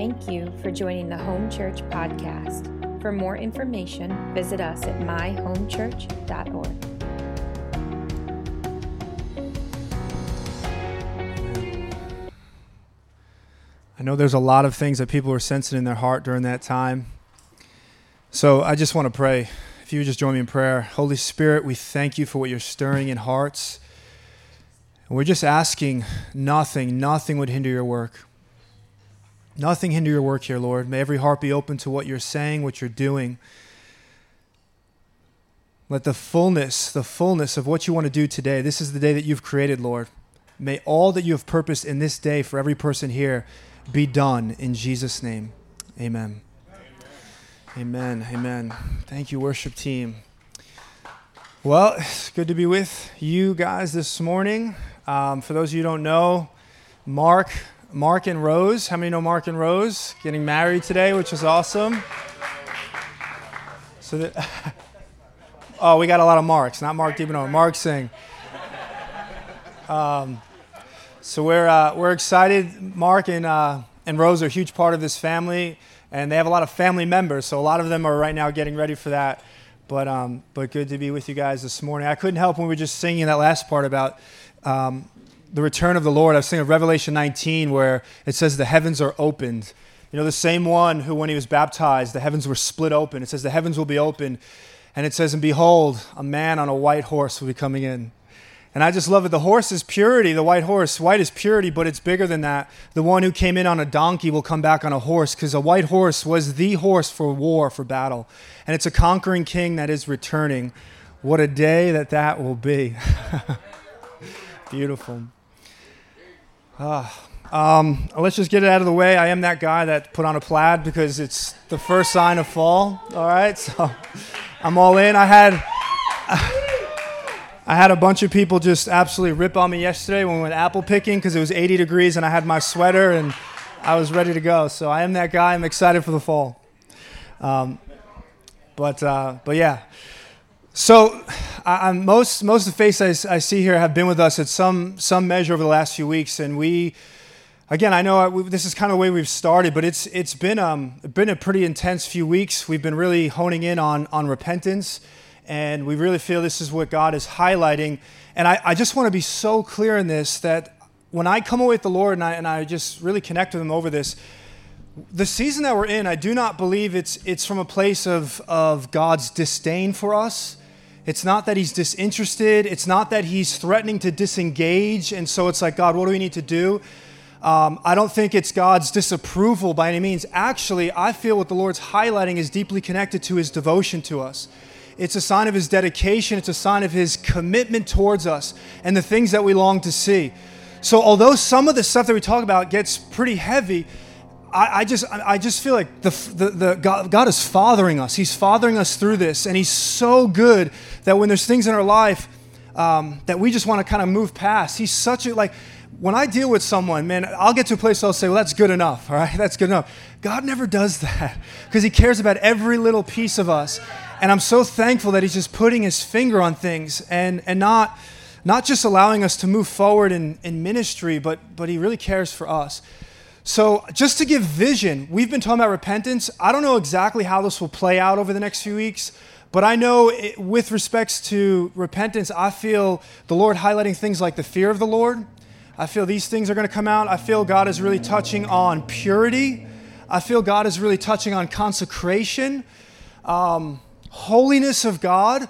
Thank you for joining the Home Church podcast. For more information, visit us at myhomechurch.org. I know there's a lot of things that people are sensing in their heart during that time. So I just want to pray. If you would just join me in prayer. Holy Spirit, we thank you for what you're stirring in hearts. We're just asking nothing, nothing would hinder your work. Nothing hinder your work here, Lord. May every heart be open to what you're saying, what you're doing. Let the fullness, the fullness of what you want to do today, this is the day that you've created, Lord. May all that you have purposed in this day for every person here be done in Jesus' name. Amen. Amen. Amen. Thank you, worship team. Well, it's good to be with you guys this morning. Um, for those of you who don't know, Mark, Mark and Rose. How many know Mark and Rose? Getting married today, which is awesome. So that, oh, we got a lot of Marks, not Mark Dibino, Mark Singh. Um, so we're uh, we're excited. Mark and uh, and Rose are a huge part of this family, and they have a lot of family members. So a lot of them are right now getting ready for that. But um, but good to be with you guys this morning. I couldn't help when we were just singing that last part about um, the return of the Lord. I was thinking of Revelation 19, where it says the heavens are opened. You know, the same one who, when he was baptized, the heavens were split open. It says the heavens will be open. And it says, and behold, a man on a white horse will be coming in. And I just love it. The horse is purity, the white horse. White is purity, but it's bigger than that. The one who came in on a donkey will come back on a horse because a white horse was the horse for war, for battle. And it's a conquering king that is returning. What a day that that will be. Beautiful. Uh, um, let's just get it out of the way. I am that guy that put on a plaid because it's the first sign of fall. All right, so I'm all in. I had. I had a bunch of people just absolutely rip on me yesterday when we went apple picking because it was 80 degrees and I had my sweater and I was ready to go. So I am that guy. I'm excited for the fall. Um, but uh, but yeah. So most most of the faces I, I, see here have been with us at some some measure over the last few weeks, and we. Again, I know I, we, this is kind of the way we've started, but it's it's been um been a pretty intense few weeks. We've been really honing in on on repentance and we really feel this is what God is highlighting. And I, I just want to be so clear in this that when I come away with the Lord and I, and I just really connect with Him over this, the season that we're in, I do not believe it's, it's from a place of, of God's disdain for us. It's not that He's disinterested. It's not that He's threatening to disengage. And so it's like, God, what do we need to do? Um, I don't think it's God's disapproval by any means. Actually, I feel what the Lord's highlighting is deeply connected to His devotion to us. It's a sign of his dedication, it's a sign of his commitment towards us and the things that we long to see. So, although some of the stuff that we talk about gets pretty heavy, I, I just, I just feel like the, the, the God, God is fathering us. He's fathering us through this, and He's so good that when there's things in our life um, that we just want to kind of move past, He's such a like when I deal with someone, man, I'll get to a place I'll say, well, that's good enough, all right? That's good enough. God never does that because He cares about every little piece of us. And I'm so thankful that He's just putting His finger on things and, and not, not just allowing us to move forward in, in ministry, but, but He really cares for us. So, just to give vision, we've been talking about repentance. I don't know exactly how this will play out over the next few weeks, but I know it, with respects to repentance, I feel the Lord highlighting things like the fear of the Lord. I feel these things are going to come out. I feel God is really touching on purity. I feel God is really touching on consecration. Um, holiness of God.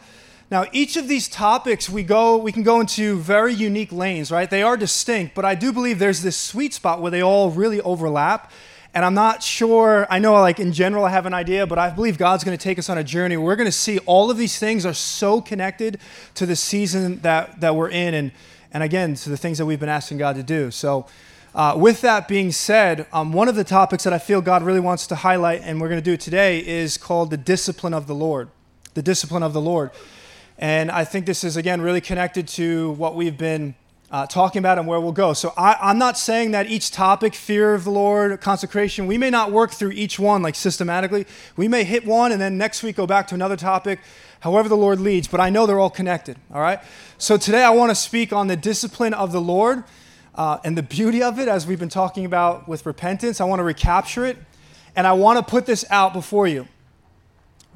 Now, each of these topics we go we can go into very unique lanes, right? They are distinct, but I do believe there's this sweet spot where they all really overlap. And I'm not sure, I know like in general I have an idea, but I believe God's going to take us on a journey. We're going to see all of these things are so connected to the season that, that we're in and, and again, to the things that we've been asking God to do. So, uh, with that being said, um, one of the topics that I feel God really wants to highlight, and we're going to do today, is called the discipline of the Lord. The discipline of the Lord. And I think this is, again, really connected to what we've been uh, talking about and where we'll go. So I, am not saying that each topic, fear of the Lord, consecration, we may not work through each one like systematically. We may hit one and then next week go back to another topic, however the Lord leads, but I know they're all connected, all right? So today I want to speak on the discipline of the Lord. Uh, and the beauty of it, as we've been talking about with repentance, I want to recapture it and I want to put this out before you.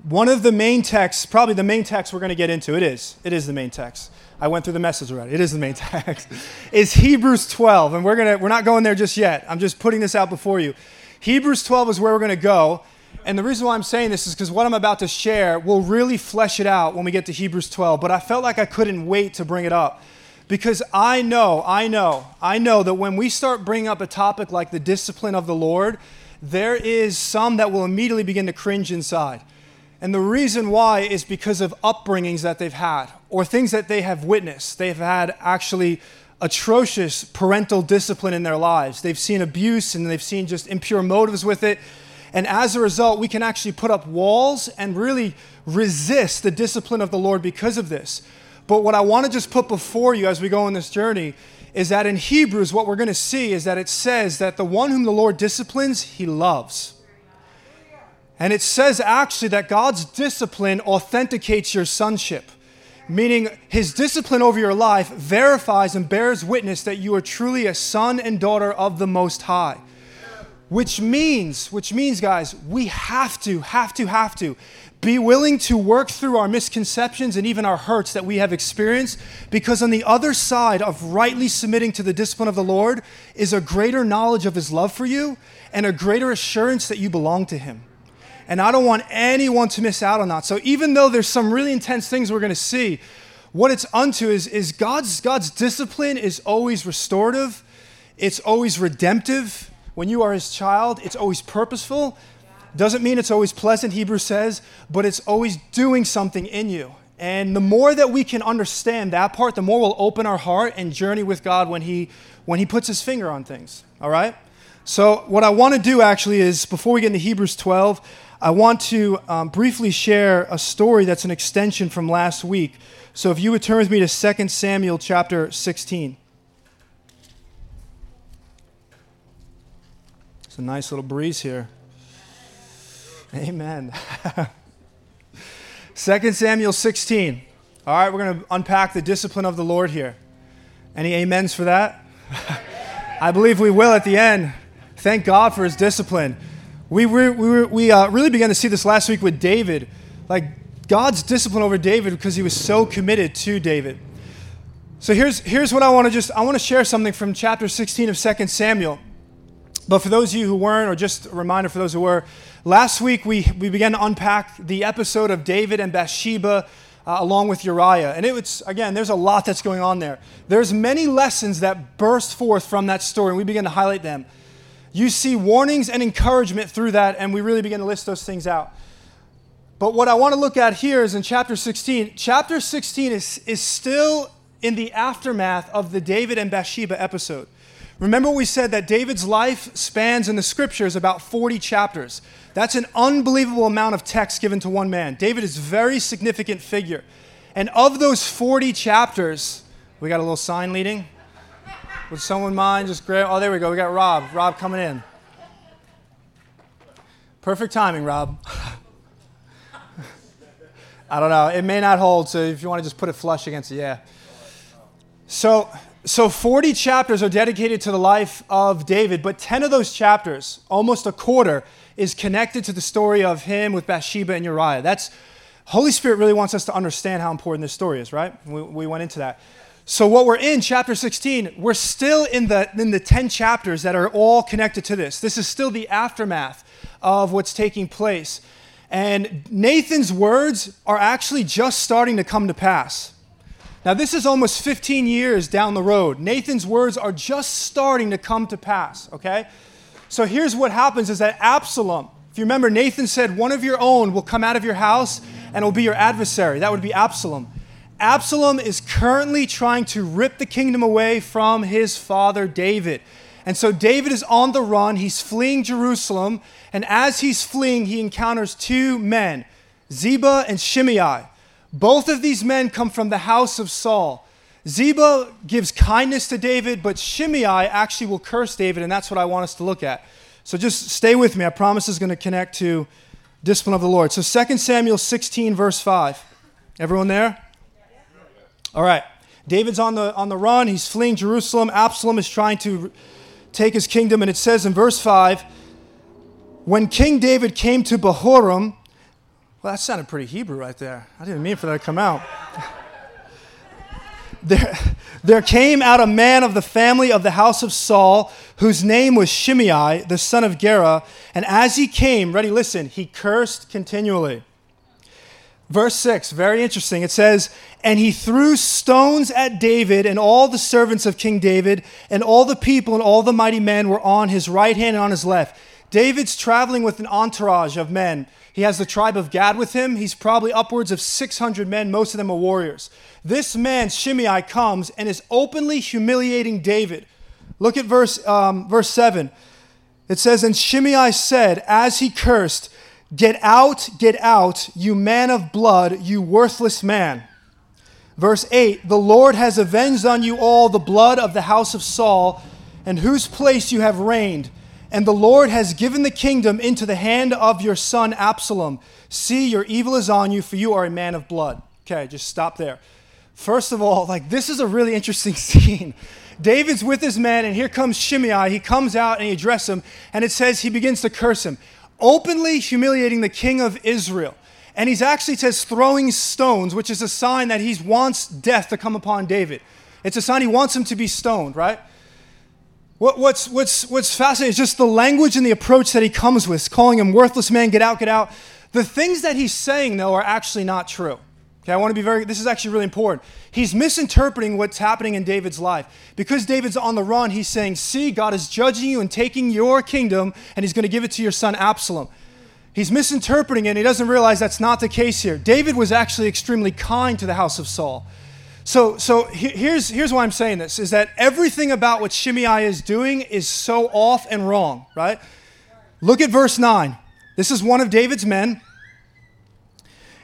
One of the main texts, probably the main text we're going to get into, it is. It is the main text. I went through the message already. It is the main text. is Hebrews 12. And we're to we're not going there just yet. I'm just putting this out before you. Hebrews 12 is where we're going to go. And the reason why I'm saying this is because what I'm about to share will really flesh it out when we get to Hebrews 12. But I felt like I couldn't wait to bring it up because I know, I know, I know that when we start bringing up a topic like the discipline of the Lord, there is some that will immediately begin to cringe inside. And the reason why is because of upbringings that they've had or things that they have witnessed. They've had actually atrocious parental discipline in their lives. They've seen abuse and they've seen just impure motives with it. And as a result, we can actually put up walls and really resist the discipline of the Lord because of this. But what I want to just put before you as we go on this journey is that in Hebrews, what we're going to see is that it says that the one whom the Lord disciplines, he loves. And it says actually that God's discipline authenticates your sonship, meaning his discipline over your life verifies and bears witness that you are truly a son and daughter of the Most High. Which means, which means, guys, we have to, have to, have to be willing to work through our misconceptions and even our hurts that we have experienced, because on the other side of rightly submitting to the discipline of the Lord is a greater knowledge of His love for you and a greater assurance that you belong to Him. And I don't want anyone to miss out on that. So even though there's some really intense things we're going to see, what it's unto is, is God's, God's discipline is always restorative, it's always redemptive. When you are His child, it's always purposeful doesn't mean it's always pleasant, Hebrews says, but it's always doing something in you. And the more that we can understand that part, the more we'll open our heart and journey with God when He when He puts His finger on things. All right? So, what I want to do actually is before we get into Hebrews 12, I want to um, briefly share a story that's an extension from last week. So, if you would turn with me to 2 Samuel chapter 16. It's a nice little breeze here. Amen. 2 Samuel 16. All right, we're going to unpack the discipline of the Lord here. Any amens for that? I believe we will at the end. Thank God for his discipline. We, we, we, we uh, really began to see this last week with David. Like God's discipline over David because he was so committed to David. So here's, here's what I want to just, I want to share something from chapter 16 of 2 Samuel. But for those of you who weren't, or just a reminder for those who were, last week we, we began to unpack the episode of David and Bathsheba uh, along with Uriah. And it was, again, there's a lot that's going on there. There's many lessons that burst forth from that story, and we begin to highlight them. You see warnings and encouragement through that, and we really begin to list those things out. But what I want to look at here is in chapter 16. Chapter 16 is, is still in the aftermath of the David and Bathsheba episode. Remember, we said that David's life spans in the scriptures about 40 chapters. That's an unbelievable amount of text given to one man. David is a very significant figure. And of those 40 chapters, we got a little sign leading. Would someone mind just grab? Oh, there we go. We got Rob. Rob coming in. Perfect timing, Rob. I don't know. It may not hold, so if you want to just put it flush against it, yeah. So so 40 chapters are dedicated to the life of David, but 10 of those chapters, almost a quarter, is connected to the story of him with Bathsheba and Uriah. That's Holy Spirit really wants us to understand how important this story is, right? We, we went into that. So what we're in chapter 16, we're still in the in the 10 chapters that are all connected to this. This is still the aftermath of what's taking place. And Nathan's words are actually just starting to come to pass. Now, this is almost 15 years down the road. Nathan's words are just starting to come to pass, okay? So here's what happens is that Absalom, if you remember, Nathan said, One of your own will come out of your house and will be your adversary. That would be Absalom. Absalom is currently trying to rip the kingdom away from his father David. And so David is on the run. He's fleeing Jerusalem. And as he's fleeing, he encounters two men, Ziba and Shimei. Both of these men come from the house of Saul. Ziba gives kindness to David, but Shimei actually will curse David, and that's what I want us to look at. So just stay with me. I promise is going to connect to discipline of the Lord. So 2 Samuel 16, verse 5. Everyone there? All right. David's on the, on the run, he's fleeing Jerusalem. Absalom is trying to take his kingdom, and it says in verse 5 when King David came to Bahurim, well, that sounded pretty Hebrew right there. I didn't mean for that to come out. there, there came out a man of the family of the house of Saul, whose name was Shimei, the son of Gera. And as he came, ready, listen, he cursed continually. Verse 6, very interesting. It says, And he threw stones at David and all the servants of King David, and all the people and all the mighty men were on his right hand and on his left. David's traveling with an entourage of men. He has the tribe of Gad with him. He's probably upwards of 600 men, most of them are warriors. This man, Shimei, comes and is openly humiliating David. Look at verse, um, verse 7. It says, And Shimei said, as he cursed, Get out, get out, you man of blood, you worthless man. Verse 8 The Lord has avenged on you all the blood of the house of Saul, in whose place you have reigned. And the Lord has given the kingdom into the hand of your son Absalom. See, your evil is on you, for you are a man of blood. Okay, just stop there. First of all, like this is a really interesting scene. David's with his men, and here comes Shimei. He comes out and he addresses him, and it says he begins to curse him openly humiliating the king of Israel. And he's actually says throwing stones, which is a sign that he wants death to come upon David. It's a sign he wants him to be stoned, right? What, what's, what's, what's fascinating is just the language and the approach that he comes with, calling him worthless man, get out, get out. The things that he's saying, though, are actually not true. Okay, I want to be very, this is actually really important. He's misinterpreting what's happening in David's life. Because David's on the run, he's saying, See, God is judging you and taking your kingdom, and he's going to give it to your son Absalom. He's misinterpreting it, and he doesn't realize that's not the case here. David was actually extremely kind to the house of Saul. So, so here's, here's why I'm saying this is that everything about what Shimei is doing is so off and wrong, right? Look at verse 9. This is one of David's men.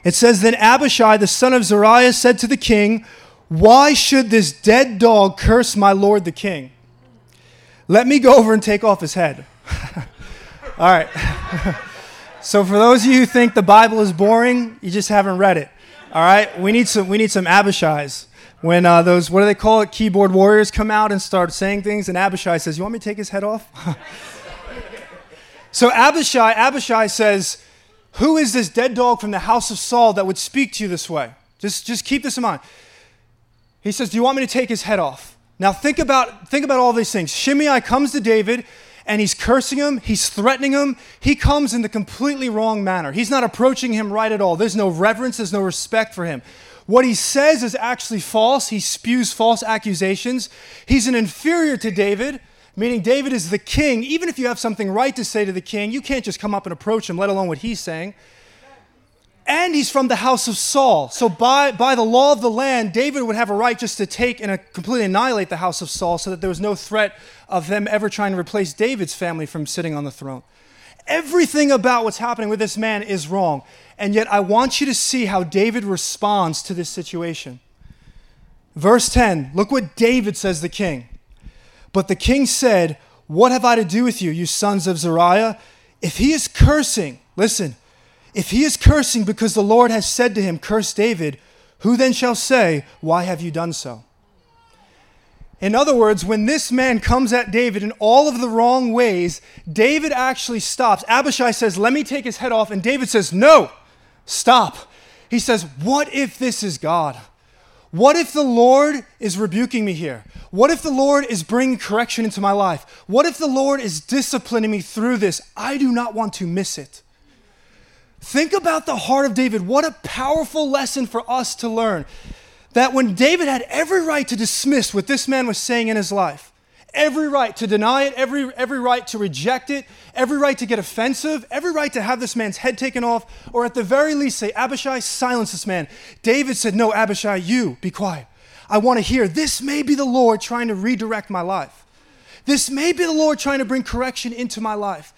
It says, Then Abishai, the son of Zeruiah, said to the king, Why should this dead dog curse my lord the king? Let me go over and take off his head. All right. so, for those of you who think the Bible is boring, you just haven't read it. All right. We need some, we need some Abishais. When uh, those, what do they call it, keyboard warriors come out and start saying things, and Abishai says, You want me to take his head off? so, Abishai, Abishai says, who is this dead dog from the house of Saul that would speak to you this way? Just, just keep this in mind. He says, Do you want me to take his head off? Now think about, think about all these things. Shimei comes to David and he's cursing him, he's threatening him. He comes in the completely wrong manner. He's not approaching him right at all. There's no reverence, there's no respect for him. What he says is actually false. He spews false accusations. He's an inferior to David meaning David is the king. Even if you have something right to say to the king, you can't just come up and approach him, let alone what he's saying. And he's from the house of Saul. So, by, by the law of the land, David would have a right just to take and uh, completely annihilate the house of Saul so that there was no threat of them ever trying to replace David's family from sitting on the throne. Everything about what's happening with this man is wrong. And yet, I want you to see how David responds to this situation. Verse 10 look what David says to the king. But the king said, What have I to do with you, you sons of Zeruiah? If he is cursing, listen, if he is cursing because the Lord has said to him, Curse David, who then shall say, Why have you done so? In other words, when this man comes at David in all of the wrong ways, David actually stops. Abishai says, Let me take his head off. And David says, No, stop. He says, What if this is God? What if the Lord is rebuking me here? What if the Lord is bringing correction into my life? What if the Lord is disciplining me through this? I do not want to miss it. Think about the heart of David. What a powerful lesson for us to learn. That when David had every right to dismiss what this man was saying in his life, every right to deny it, every, every right to reject it, every right to get offensive, every right to have this man's head taken off, or at the very least say, Abishai, silence this man. David said, No, Abishai, you be quiet. I want to hear. This may be the Lord trying to redirect my life. This may be the Lord trying to bring correction into my life.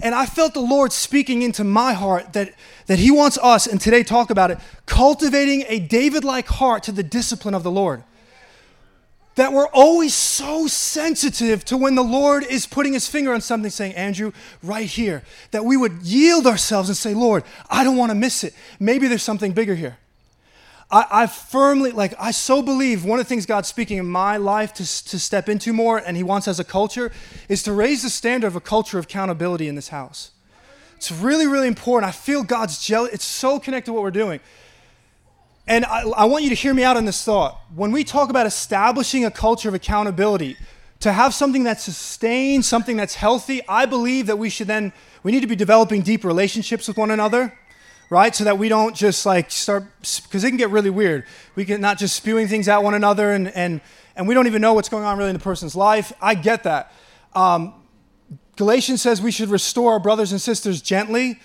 And I felt the Lord speaking into my heart that, that He wants us, and today talk about it, cultivating a David like heart to the discipline of the Lord that we're always so sensitive to when the Lord is putting his finger on something, saying, Andrew, right here, that we would yield ourselves and say, Lord, I don't want to miss it. Maybe there's something bigger here. I, I, firmly, like, I so believe one of the things God's speaking in my life to, to step into more, and He wants as a culture, is to raise the standard of a culture of accountability in this house. It's really, really important. I feel God's jealous. It's so connected to what we're doing. And I, I want you to hear me out on this thought. When we talk about establishing a culture of accountability, to have something that's sustained, something that's healthy, I believe that we should then, we need to be developing deep relationships with one another right? So that we don't just like start, because it can get really weird. We can not just spewing things at one another and, and, and we don't even know what's going on really in the person's life. I get that. Um, Galatians says we should restore our brothers and sisters gently.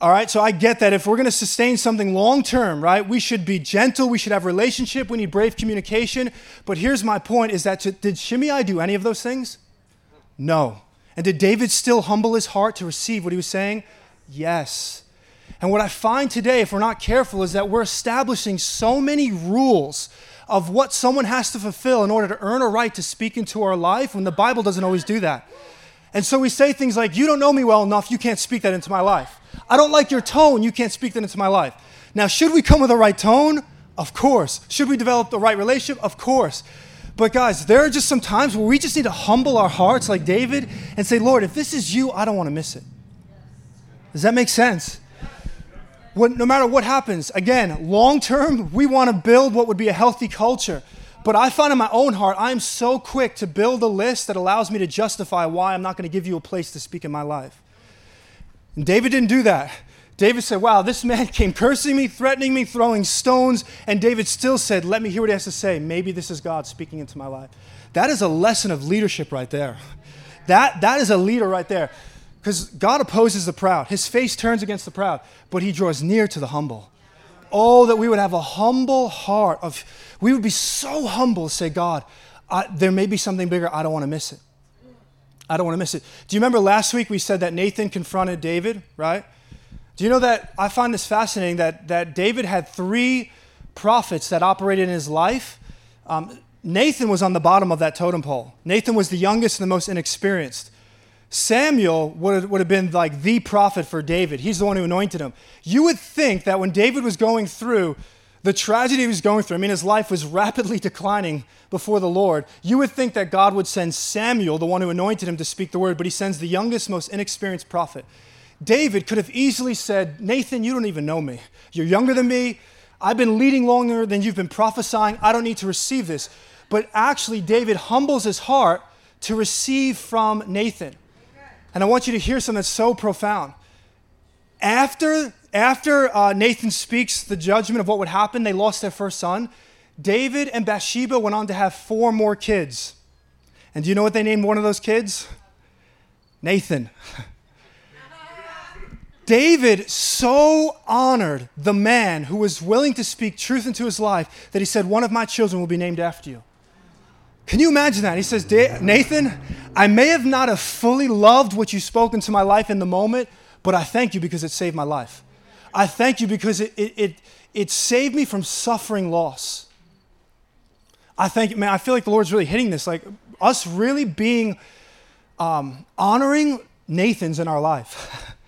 All right, so I get that. If we're going to sustain something long term, right, we should be gentle. We should have relationship. We need brave communication. But here's my point: is that to, did Shimei do any of those things? No. And did David still humble his heart to receive what he was saying? Yes. And what I find today, if we're not careful, is that we're establishing so many rules of what someone has to fulfill in order to earn a right to speak into our life when the Bible doesn't always do that. And so we say things like, You don't know me well enough, you can't speak that into my life. I don't like your tone, you can't speak that into my life. Now, should we come with the right tone? Of course. Should we develop the right relationship? Of course. But guys, there are just some times where we just need to humble our hearts like David and say, Lord, if this is you, I don't want to miss it. Does that make sense? No matter what happens, again, long term, we want to build what would be a healthy culture. But I find in my own heart, I'm so quick to build a list that allows me to justify why I'm not going to give you a place to speak in my life. And David didn't do that. David said, Wow, this man came cursing me, threatening me, throwing stones. And David still said, Let me hear what he has to say. Maybe this is God speaking into my life. That is a lesson of leadership right there. That, that is a leader right there. Because God opposes the proud. His face turns against the proud, but he draws near to the humble. Oh, that we would have a humble heart of, we would be so humble to say, God, I, there may be something bigger. I don't want to miss it. I don't want to miss it. Do you remember last week we said that Nathan confronted David, right? Do you know that I find this fascinating that, that David had three prophets that operated in his life? Um, Nathan was on the bottom of that totem pole. Nathan was the youngest and the most inexperienced. Samuel would have, would have been like the prophet for David. He's the one who anointed him. You would think that when David was going through the tragedy he was going through, I mean, his life was rapidly declining before the Lord. You would think that God would send Samuel, the one who anointed him, to speak the word, but he sends the youngest, most inexperienced prophet. David could have easily said, Nathan, you don't even know me. You're younger than me. I've been leading longer than you've been prophesying. I don't need to receive this. But actually, David humbles his heart to receive from Nathan. And I want you to hear something that's so profound. After, after uh, Nathan speaks the judgment of what would happen, they lost their first son. David and Bathsheba went on to have four more kids. And do you know what they named one of those kids? Nathan. David so honored the man who was willing to speak truth into his life that he said, One of my children will be named after you. Can you imagine that? He says, Nathan, I may have not have fully loved what you spoke into my life in the moment, but I thank you because it saved my life. I thank you because it, it, it, it saved me from suffering loss. I thank you, man, I feel like the Lord's really hitting this, like us really being um, honoring Nathan's in our life.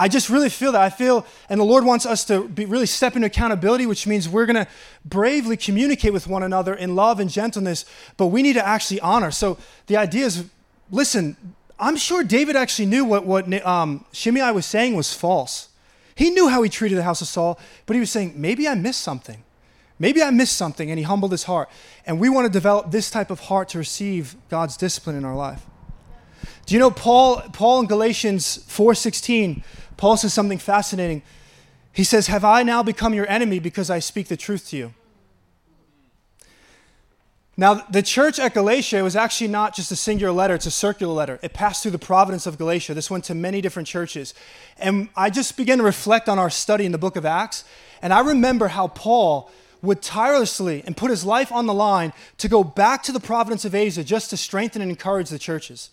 I just really feel that. I feel, and the Lord wants us to be, really step into accountability, which means we're going to bravely communicate with one another in love and gentleness, but we need to actually honor. So the idea is listen, I'm sure David actually knew what, what um, Shimei was saying was false. He knew how he treated the house of Saul, but he was saying, maybe I missed something. Maybe I missed something, and he humbled his heart. And we want to develop this type of heart to receive God's discipline in our life. Do you know Paul, Paul in Galatians 4:16 Paul says something fascinating. He says, Have I now become your enemy because I speak the truth to you? Now, the church at Galatia was actually not just a singular letter, it's a circular letter. It passed through the providence of Galatia. This went to many different churches. And I just began to reflect on our study in the book of Acts, and I remember how Paul would tirelessly and put his life on the line to go back to the providence of Asia just to strengthen and encourage the churches.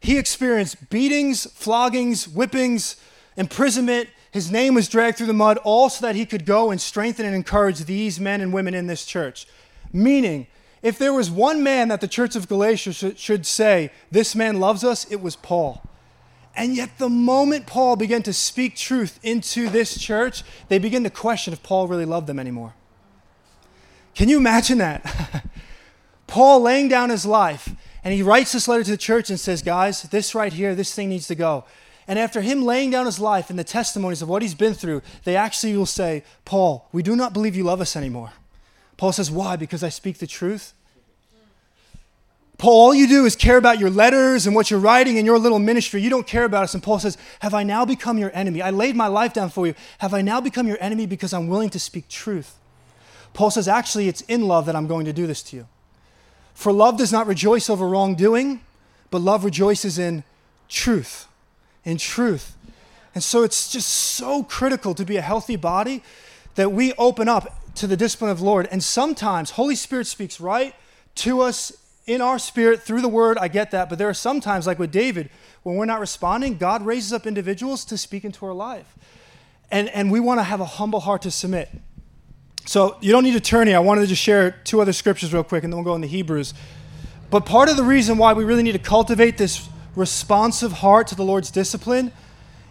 He experienced beatings, floggings, whippings, imprisonment. His name was dragged through the mud, all so that he could go and strengthen and encourage these men and women in this church. Meaning, if there was one man that the church of Galatia should, say, This man loves us, it was Paul. And yet, the moment Paul began to speak truth into this church, they began to question if Paul really loved them anymore. Can you imagine that? Paul laying down his life, and he writes this letter to the church and says, Guys, this right here, this thing needs to go. And after him laying down his life and the testimonies of what he's been through, they actually will say, Paul, we do not believe you love us anymore. Paul says, Why? Because I speak the truth? Paul, all you do is care about your letters and what you're writing in your little ministry. You don't care about us. And Paul says, Have I now become your enemy? I laid my life down for you. Have I now become your enemy because I'm willing to speak truth? Paul says, Actually, it's in love that I'm going to do this to you. For love does not rejoice over wrongdoing, but love rejoices in truth. In truth. And so it's just so critical to be a healthy body that we open up to the discipline of the Lord. And sometimes Holy Spirit speaks right to us in our spirit through the word. I get that. But there are sometimes, like with David, when we're not responding, God raises up individuals to speak into our life. And, and we want to have a humble heart to submit. So you don't need to turn here. I wanted to just share two other scriptures real quick, and then we'll go into Hebrews. But part of the reason why we really need to cultivate this responsive heart to the Lord's discipline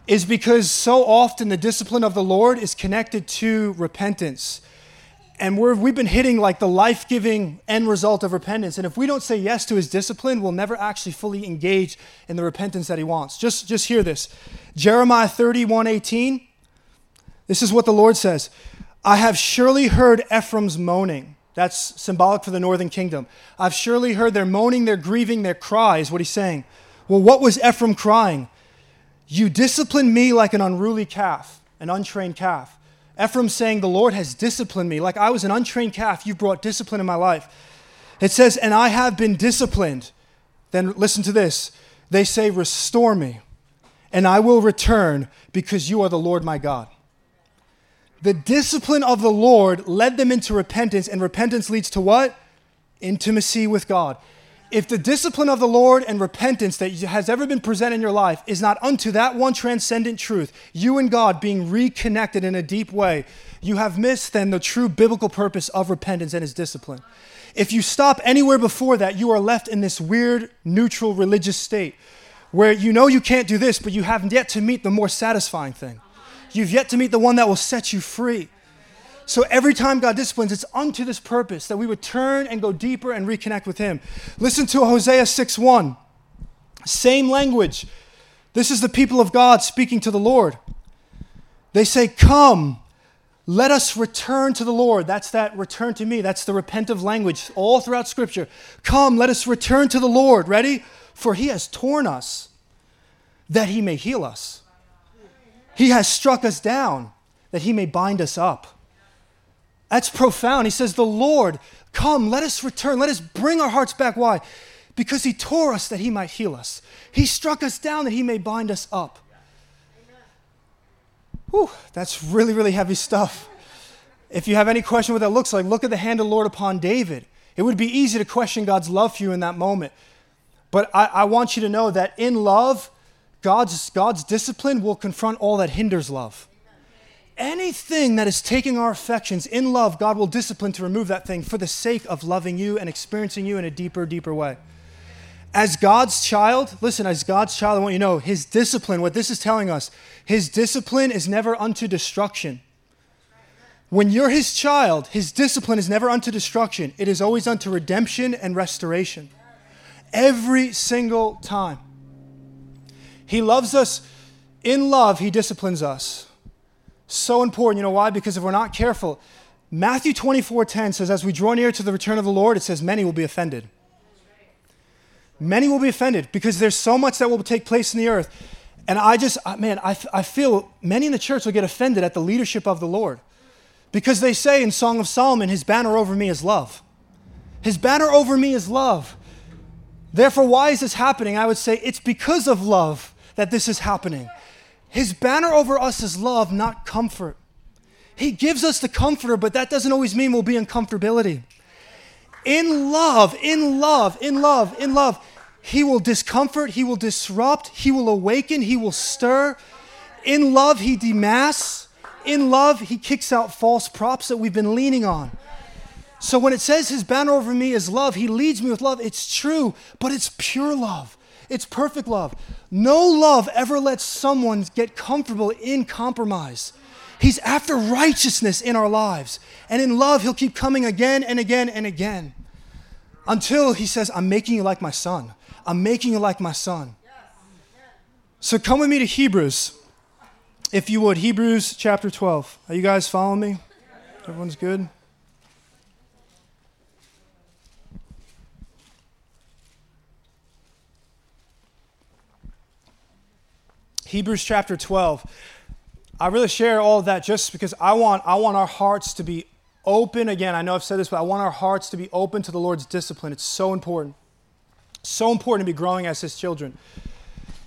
is because so often the discipline of the Lord is connected to repentance and we have been hitting like the life giving end result of repentance. And if we don't say yes to his discipline, we'll never actually fully engage in the repentance that he wants. Just, just hear this Jeremiah 31 18. This is what the Lord says I have surely heard Ephraim's moaning. That's symbolic for the northern kingdom. I've surely heard their moaning, their grieving, their cries. What he's saying. Well, what was Ephraim crying? You disciplined me like an unruly calf, an untrained calf. Ephraim saying, The Lord has disciplined me. Like I was an untrained calf, you've brought discipline in my life. It says, And I have been disciplined. Then listen to this. They say, Restore me, and I will return because you are the Lord my God. The discipline of the Lord led them into repentance, and repentance leads to what? Intimacy with God if the discipline of the Lord and repentance that has ever been presented in your life is not unto that one transcendent truth, you and God being reconnected in a deep way, you have missed then the true biblical purpose of repentance and his discipline. If you stop anywhere before that, you are left in this weird, neutral religious state where you know you can't do this, but you haven't yet to meet the more satisfying thing. You've yet to meet the one that will set you free. So every time God disciplines, it's unto this purpose that we would turn and go deeper and reconnect with Him. Listen to Hosea 6 1. Same language. This is the people of God speaking to the Lord. They say, Come, let us return to the Lord. That's that return to me. That's the repentive language all throughout Scripture. Come, let us return to the Lord. Ready? For He has torn us that He may heal us, He has struck us down that He may bind us up. That's profound. He says, The Lord, come, let us return. Let us bring our hearts back. Why? Because he tore us that he might heal us. He struck us down that he may bind us up. Whew, that's really, really heavy stuff. If you have any question what that looks like, look at the hand of the Lord upon David. It would be easy to question God's love for you in that moment. But I, I want you to know that in love, God's, God's discipline will confront all that hinders love anything that is taking our affections in love, God will discipline to remove that thing for the sake of loving you and experiencing you in a deeper, deeper way. As God's child, listen, as God's child, I want you to know his discipline, what this is telling us, his discipline is never unto destruction. When you're his child, his discipline is never unto destruction, it is always unto redemption and restoration. Every single time. He loves us. In love, he disciplines us. So important. You know why? Because if we're not careful, Matthew 24 10 says, As we draw near to the return of the Lord, it says, Many will be offended. Many will be offended because there's so much that will take place in the earth. And I just, man, I, I feel many in the church will get offended at the leadership of the Lord because they say in Song of Solomon, His banner over me is love. His banner over me is love. Therefore, why is this happening? I would say it's because of love that this is happening. His banner over us is love, not comfort. He gives us the comforter, but that doesn't always mean we'll be in comfortability. In love, in love, in love, in love, He will discomfort, He will disrupt, He will awaken, He will stir. In love, He demasks. In love, He kicks out false props that we've been leaning on. So when it says His banner over me is love, He leads me with love. It's true, but it's pure love. It's perfect love. No love ever lets someone get comfortable in compromise. He's after righteousness in our lives. And in love, He'll keep coming again and again and again until He says, I'm making you like my son. I'm making you like my son. So come with me to Hebrews, if you would. Hebrews chapter 12. Are you guys following me? Everyone's good? Hebrews chapter 12. I really share all of that just because I want, I want our hearts to be open. Again, I know I've said this, but I want our hearts to be open to the Lord's discipline. It's so important. So important to be growing as His children.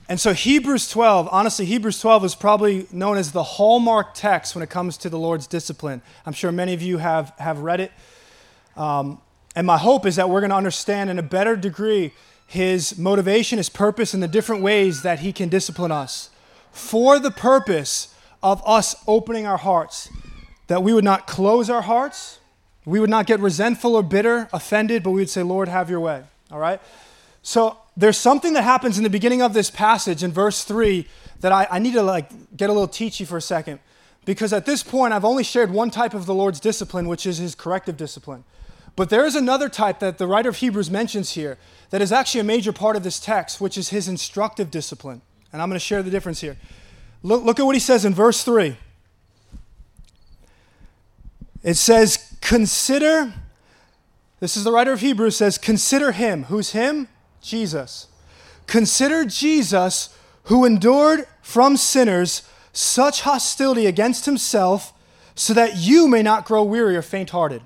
And so, Hebrews 12, honestly, Hebrews 12 is probably known as the hallmark text when it comes to the Lord's discipline. I'm sure many of you have, have read it. Um, and my hope is that we're going to understand in a better degree his motivation, his purpose, and the different ways that he can discipline us for the purpose of us opening our hearts, that we would not close our hearts, we would not get resentful or bitter, offended, but we would say, Lord, have your way. All right? So there's something that happens in the beginning of this passage in verse 3 that I, I need to like get a little teachy for a second. Because at this point, I've only shared one type of the Lord's discipline, which is his corrective discipline. But there is another type that the writer of Hebrews mentions here that is actually a major part of this text, which is his instructive discipline. And I'm going to share the difference here. Look, look at what he says in verse 3. It says, Consider, this is the writer of Hebrews says, Consider him. Who's him? Jesus. Consider Jesus who endured from sinners such hostility against himself so that you may not grow weary or faint hearted.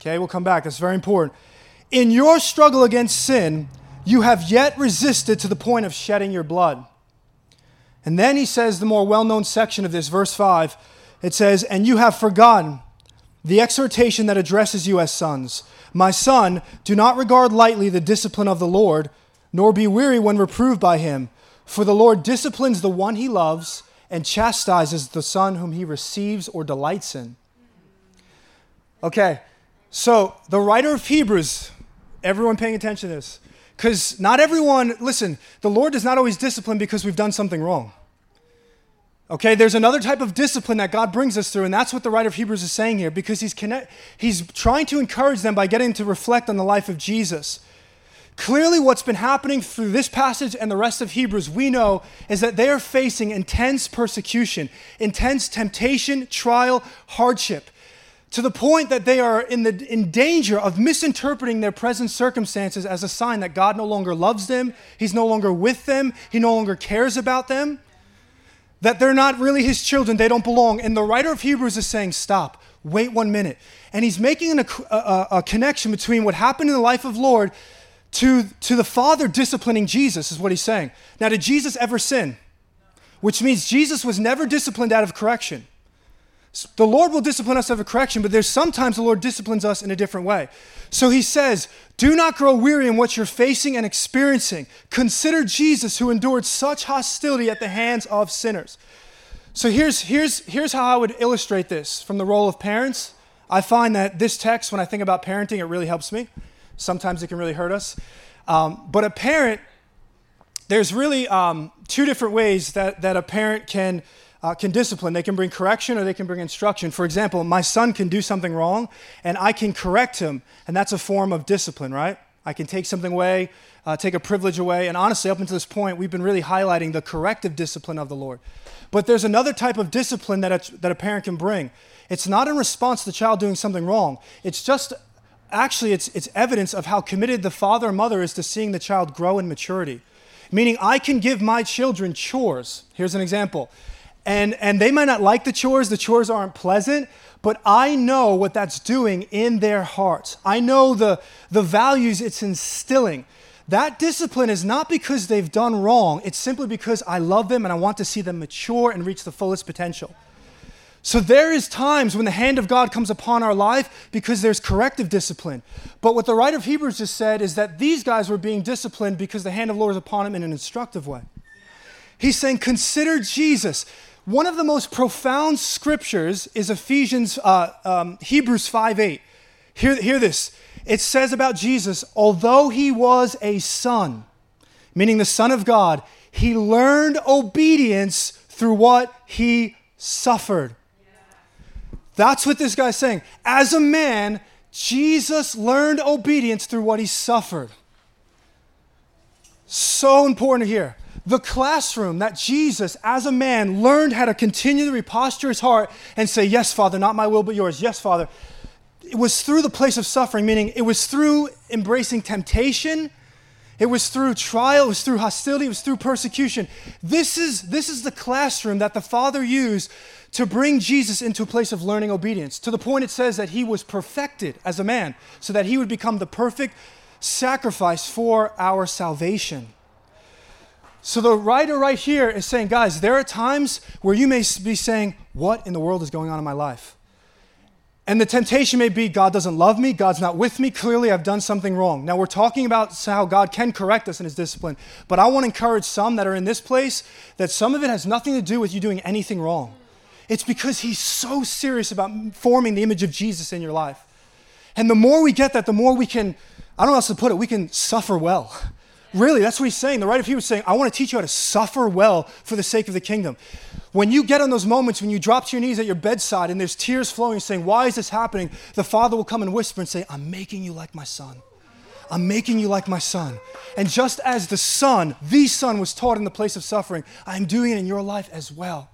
Okay, we'll come back. That's very important. In your struggle against sin, you have yet resisted to the point of shedding your blood. And then he says the more well known section of this, verse 5, it says, And you have forgotten the exhortation that addresses you as sons. My son, do not regard lightly the discipline of the Lord, nor be weary when reproved by him. For the Lord disciplines the one he loves and chastises the son whom he receives or delights in. Okay, so the writer of Hebrews, everyone paying attention to this, because not everyone, listen, the Lord does not always discipline because we've done something wrong. Okay, there's another type of discipline that God brings us through, and that's what the writer of Hebrews is saying here, because he's, connect, he's trying to encourage them by getting to reflect on the life of Jesus. Clearly, what's been happening through this passage and the rest of Hebrews, we know, is that they are facing intense persecution, intense temptation, trial, hardship to the point that they are in, the, in danger of misinterpreting their present circumstances as a sign that God no longer loves them, He's no longer with them, He no longer cares about them, that they're not really His children, they don't belong. And the writer of Hebrews is saying, Stop, wait one minute. And he's making a, a, a connection between what happened in the life of Lord to, to the Father disciplining Jesus, is what he's saying. Now, did Jesus ever sin? Which means Jesus was never disciplined out of correction. The Lord will discipline us of correction, but there's sometimes the Lord disciplines us in a different way. So he says, Do not grow weary in what you're facing and experiencing. Consider Jesus who endured such hostility at the hands of sinners. So here's, here's, here's how I would illustrate this from the role of parents. I find that this text, when I think about parenting, it really helps me. Sometimes it can really hurt us. Um, but a parent, there's really um, two different ways that, that a parent can uh, can discipline. They can bring correction or they can bring instruction. For example, my son can do something wrong and I can correct him, and that's a form of discipline, right? I can take something away, uh, take a privilege away. And honestly, up until this point, we've been really highlighting the corrective discipline of the Lord. But there's another type of discipline that a, that a parent can bring. It's not in response to the child doing something wrong, it's just actually it's, it's evidence of how committed the father or mother is to seeing the child grow in maturity. Meaning, I can give my children chores. Here's an example and, and they might not like the chores, the chores aren't pleasant, but I know what that's doing in their hearts. I know the, the values it's instilling. That discipline is not because they've done wrong, it's simply because I love them and I want to see them mature and reach the fullest potential. So there is times when the hand of God comes upon our life because there's corrective discipline. But what the writer of Hebrews just said is that these guys were being disciplined because the hand of the Lord is upon them in an instructive way. He's saying, consider Jesus. One of the most profound scriptures is Ephesians, uh, um, Hebrews 5 8. Hear, hear this. It says about Jesus, although he was a son, meaning the Son of God, he learned obedience through what he suffered. That's what this guy's saying. As a man, Jesus learned obedience through what he suffered. So important to hear. The classroom that Jesus, as a man, learned how to continually reposture his heart and say, Yes, Father, not my will, but yours. Yes, Father. It was through the place of suffering, meaning it was through embracing temptation it was through trial, it was through hostility, it was through persecution. This is, this is the classroom that the Father used to bring Jesus into a place of learning obedience. To the point it says that he was perfected as a man, so that he would become the perfect sacrifice for our salvation. So the writer right here is saying, guys, there are times where you may be saying, What in the world is going on in my life? And the temptation may be God doesn't love me, God's not with me, clearly I've done something wrong. Now, we're talking about how God can correct us in His discipline, but I want to encourage some that are in this place that some of it has nothing to do with you doing anything wrong. It's because He's so serious about forming the image of Jesus in your life. And the more we get that, the more we can, I don't know how else to put it, we can suffer well. Really, that's what he's saying. The writer of Hebrews is saying, I want to teach you how to suffer well for the sake of the kingdom. When you get on those moments when you drop to your knees at your bedside and there's tears flowing, saying, Why is this happening? The Father will come and whisper and say, I'm making you like my son. I'm making you like my son. And just as the son, the son, was taught in the place of suffering, I'm doing it in your life as well.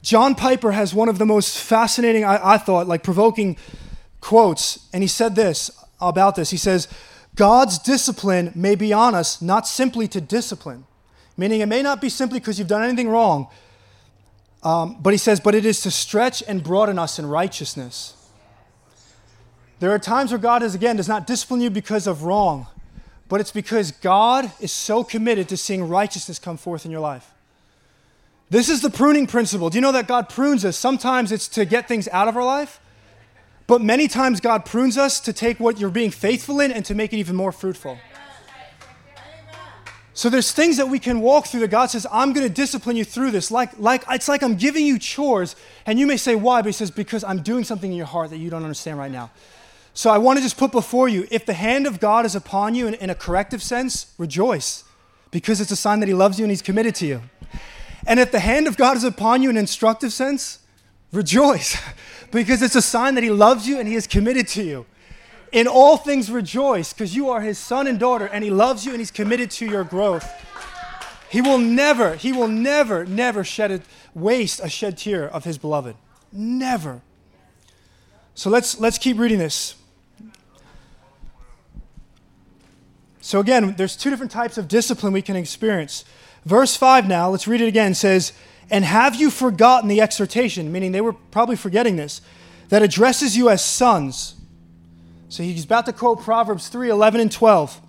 John Piper has one of the most fascinating, I, I thought, like provoking quotes. And he said this about this. He says, God's discipline may be on us not simply to discipline, meaning it may not be simply because you've done anything wrong, um, but he says, but it is to stretch and broaden us in righteousness. There are times where God is, again, does not discipline you because of wrong, but it's because God is so committed to seeing righteousness come forth in your life. This is the pruning principle. Do you know that God prunes us? Sometimes it's to get things out of our life, but many times God prunes us to take what you're being faithful in and to make it even more fruitful. So there's things that we can walk through that God says, I'm going to discipline you through this. Like, like it's like I'm giving you chores. And you may say, why? But he says, because I'm doing something in your heart that you don't understand right now. So I want to just put before you, if the hand of God is upon you in, in a corrective sense, rejoice. Because it's a sign that he loves you and he's committed to you. And if the hand of God is upon you in an instructive sense, rejoice. because it's a sign that He loves you and He is committed to you. In all things, rejoice because you are His son and daughter and He loves you and He's committed to your growth. He will never, He will never, never shed a, waste a shed tear of His beloved. Never. So let's, let's keep reading this. So again, there's two different types of discipline we can experience. Verse 5 now, let's read it again, says, and have you forgotten the exhortation, meaning they were probably forgetting this, that addresses you as sons? So he's about to quote Proverbs 3 11 and 12.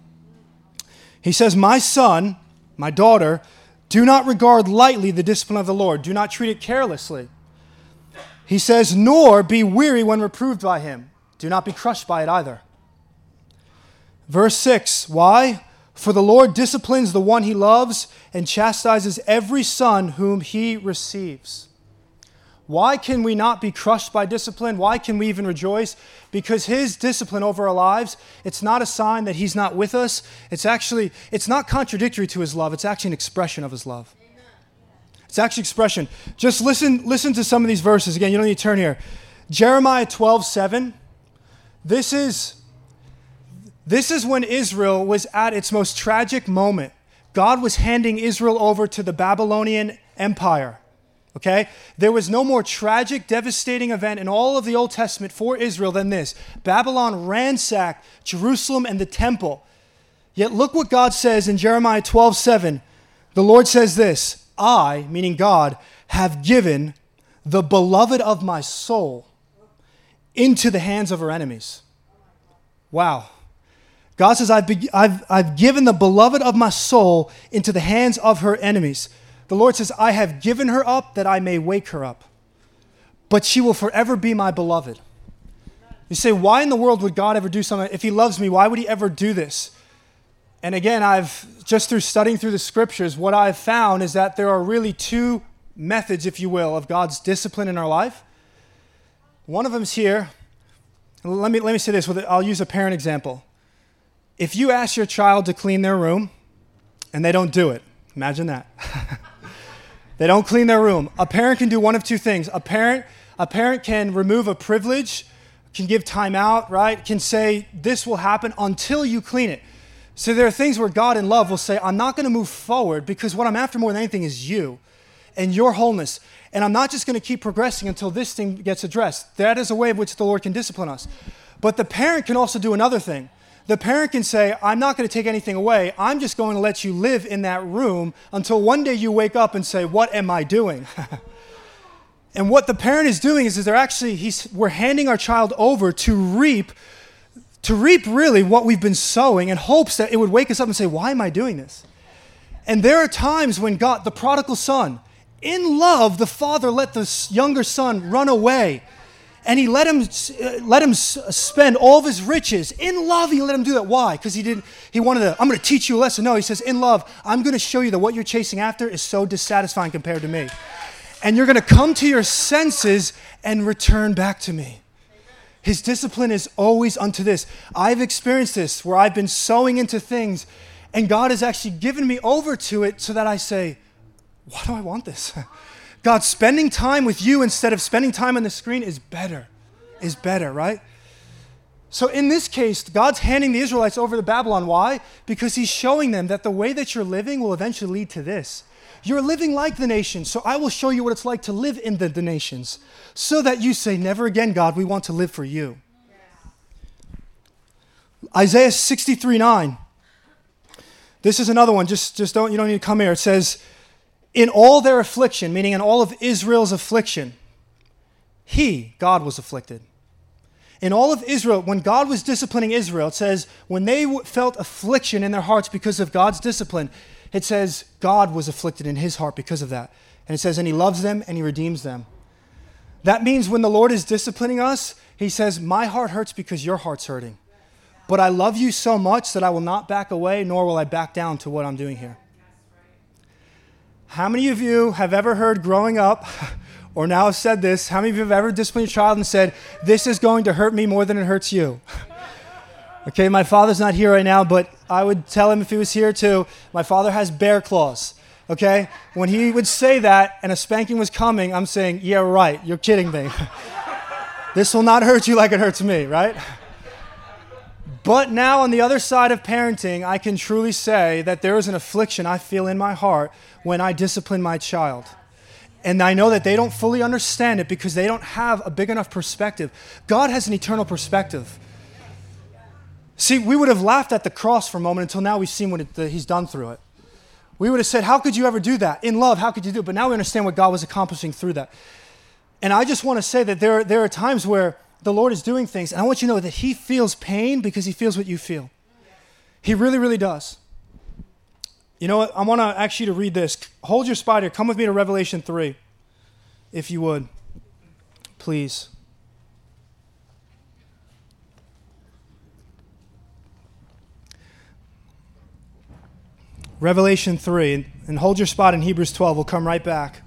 He says, My son, my daughter, do not regard lightly the discipline of the Lord, do not treat it carelessly. He says, Nor be weary when reproved by him, do not be crushed by it either. Verse 6 Why? For the Lord disciplines the one he loves and chastises every son whom he receives. Why can we not be crushed by discipline? Why can we even rejoice? Because his discipline over our lives, it's not a sign that he's not with us. It's actually, it's not contradictory to his love. It's actually an expression of his love. It's actually expression. Just listen, listen to some of these verses. Again, you don't need to turn here. Jeremiah 12, 7. This is this is when Israel was at its most tragic moment. God was handing Israel over to the Babylonian Empire. Okay? There was no more tragic, devastating event in all of the Old Testament for Israel than this. Babylon ransacked Jerusalem and the temple. Yet look what God says in Jeremiah 12 7. The Lord says this I, meaning God, have given the beloved of my soul into the hands of her enemies. Wow. God says, I've, be, I've, I've given the beloved of my soul into the hands of her enemies. The Lord says, I have given her up that I may wake her up, but she will forever be my beloved. You say, why in the world would God ever do something? If He loves me, why would He ever do this? And again, I've just through studying through the scriptures, what I've found is that there are really two methods, if you will, of God's discipline in our life. One of them's here. Let me, let me say this. with, I'll use a parent example. If you ask your child to clean their room and they don't do it, imagine that. they don't clean their room. A parent can do one of two things. A parent, A parent can remove a privilege, can give time out, right? Can say, this will happen until you clean it. So there are things where God in love will say, I'm not going to move forward because what I'm after more than anything is you and your wholeness. And I'm not just going to keep progressing until this thing gets addressed. That is a way in which the Lord can discipline us. But the parent can also do another thing. The parent can say, I'm not going to take anything away. I'm just going to let you live in that room until one day you wake up and say, What am I doing? and what the parent is doing is, is they're actually, he's, we're handing our child over to reap, to reap really what we've been sowing in hopes that it would wake us up and say, Why am I doing this? And there are times when God, the prodigal son, in love, the father let the younger son run away and he let him let him spend all of his riches in love. He let him do that. Why? Because he didn't he wanted to i'm going to teach you a lesson. No he says in love i'm going to show you that what you're chasing after is so dissatisfying compared to me. And you're going to come to your senses and return back to me. His discipline is always unto this. I've experienced this where i've been sowing into things and god has actually given me over to it so that i say why do i want this God, spending time with you instead of spending time on the screen is better, is better, right? So in this case, God's handing the Israelites over to Babylon. Why? Because He's showing them that the way that you're living will eventually lead to this. You're living like the nations, so I will show you what it's like to live in the, the nations, so that you say, Never again, God, we want to live for you. Isaiah 63 9. This is another one. Just, just don't, you don't need to come here. It says, in all their affliction, meaning in all of Israel's affliction, he, God, was afflicted. In all of Israel, when God was disciplining Israel, it says, when they felt affliction in their hearts because of God's discipline, it says, God was afflicted in his heart because of that. And it says, and he loves them and he redeems them. That means when the Lord is disciplining us, he says, My heart hurts because your heart's hurting. But I love you so much that I will not back away, nor will I back down to what I'm doing here. How many of you have ever heard growing up, or now have said this? How many of you have ever disciplined your child and said, This is going to hurt me more than it hurts you? okay, my father's not here right now, but I would tell him if he was here too. My father has bear claws. Okay? When he would say that and a spanking was coming, I'm saying, Yeah, right, you're kidding me. this will not hurt you like it hurts me, right? But now, on the other side of parenting, I can truly say that there is an affliction I feel in my heart when I discipline my child. And I know that they don't fully understand it because they don't have a big enough perspective. God has an eternal perspective. See, we would have laughed at the cross for a moment until now we've seen what it, the, He's done through it. We would have said, How could you ever do that? In love, how could you do it? But now we understand what God was accomplishing through that. And I just want to say that there, there are times where the Lord is doing things, and I want you to know that He feels pain because He feels what you feel. He really, really does. You know what? I want to ask you to read this. Hold your spider. Come with me to Revelation 3, if you would. Please. Revelation 3, and hold your spot in Hebrews 12. We'll come right back.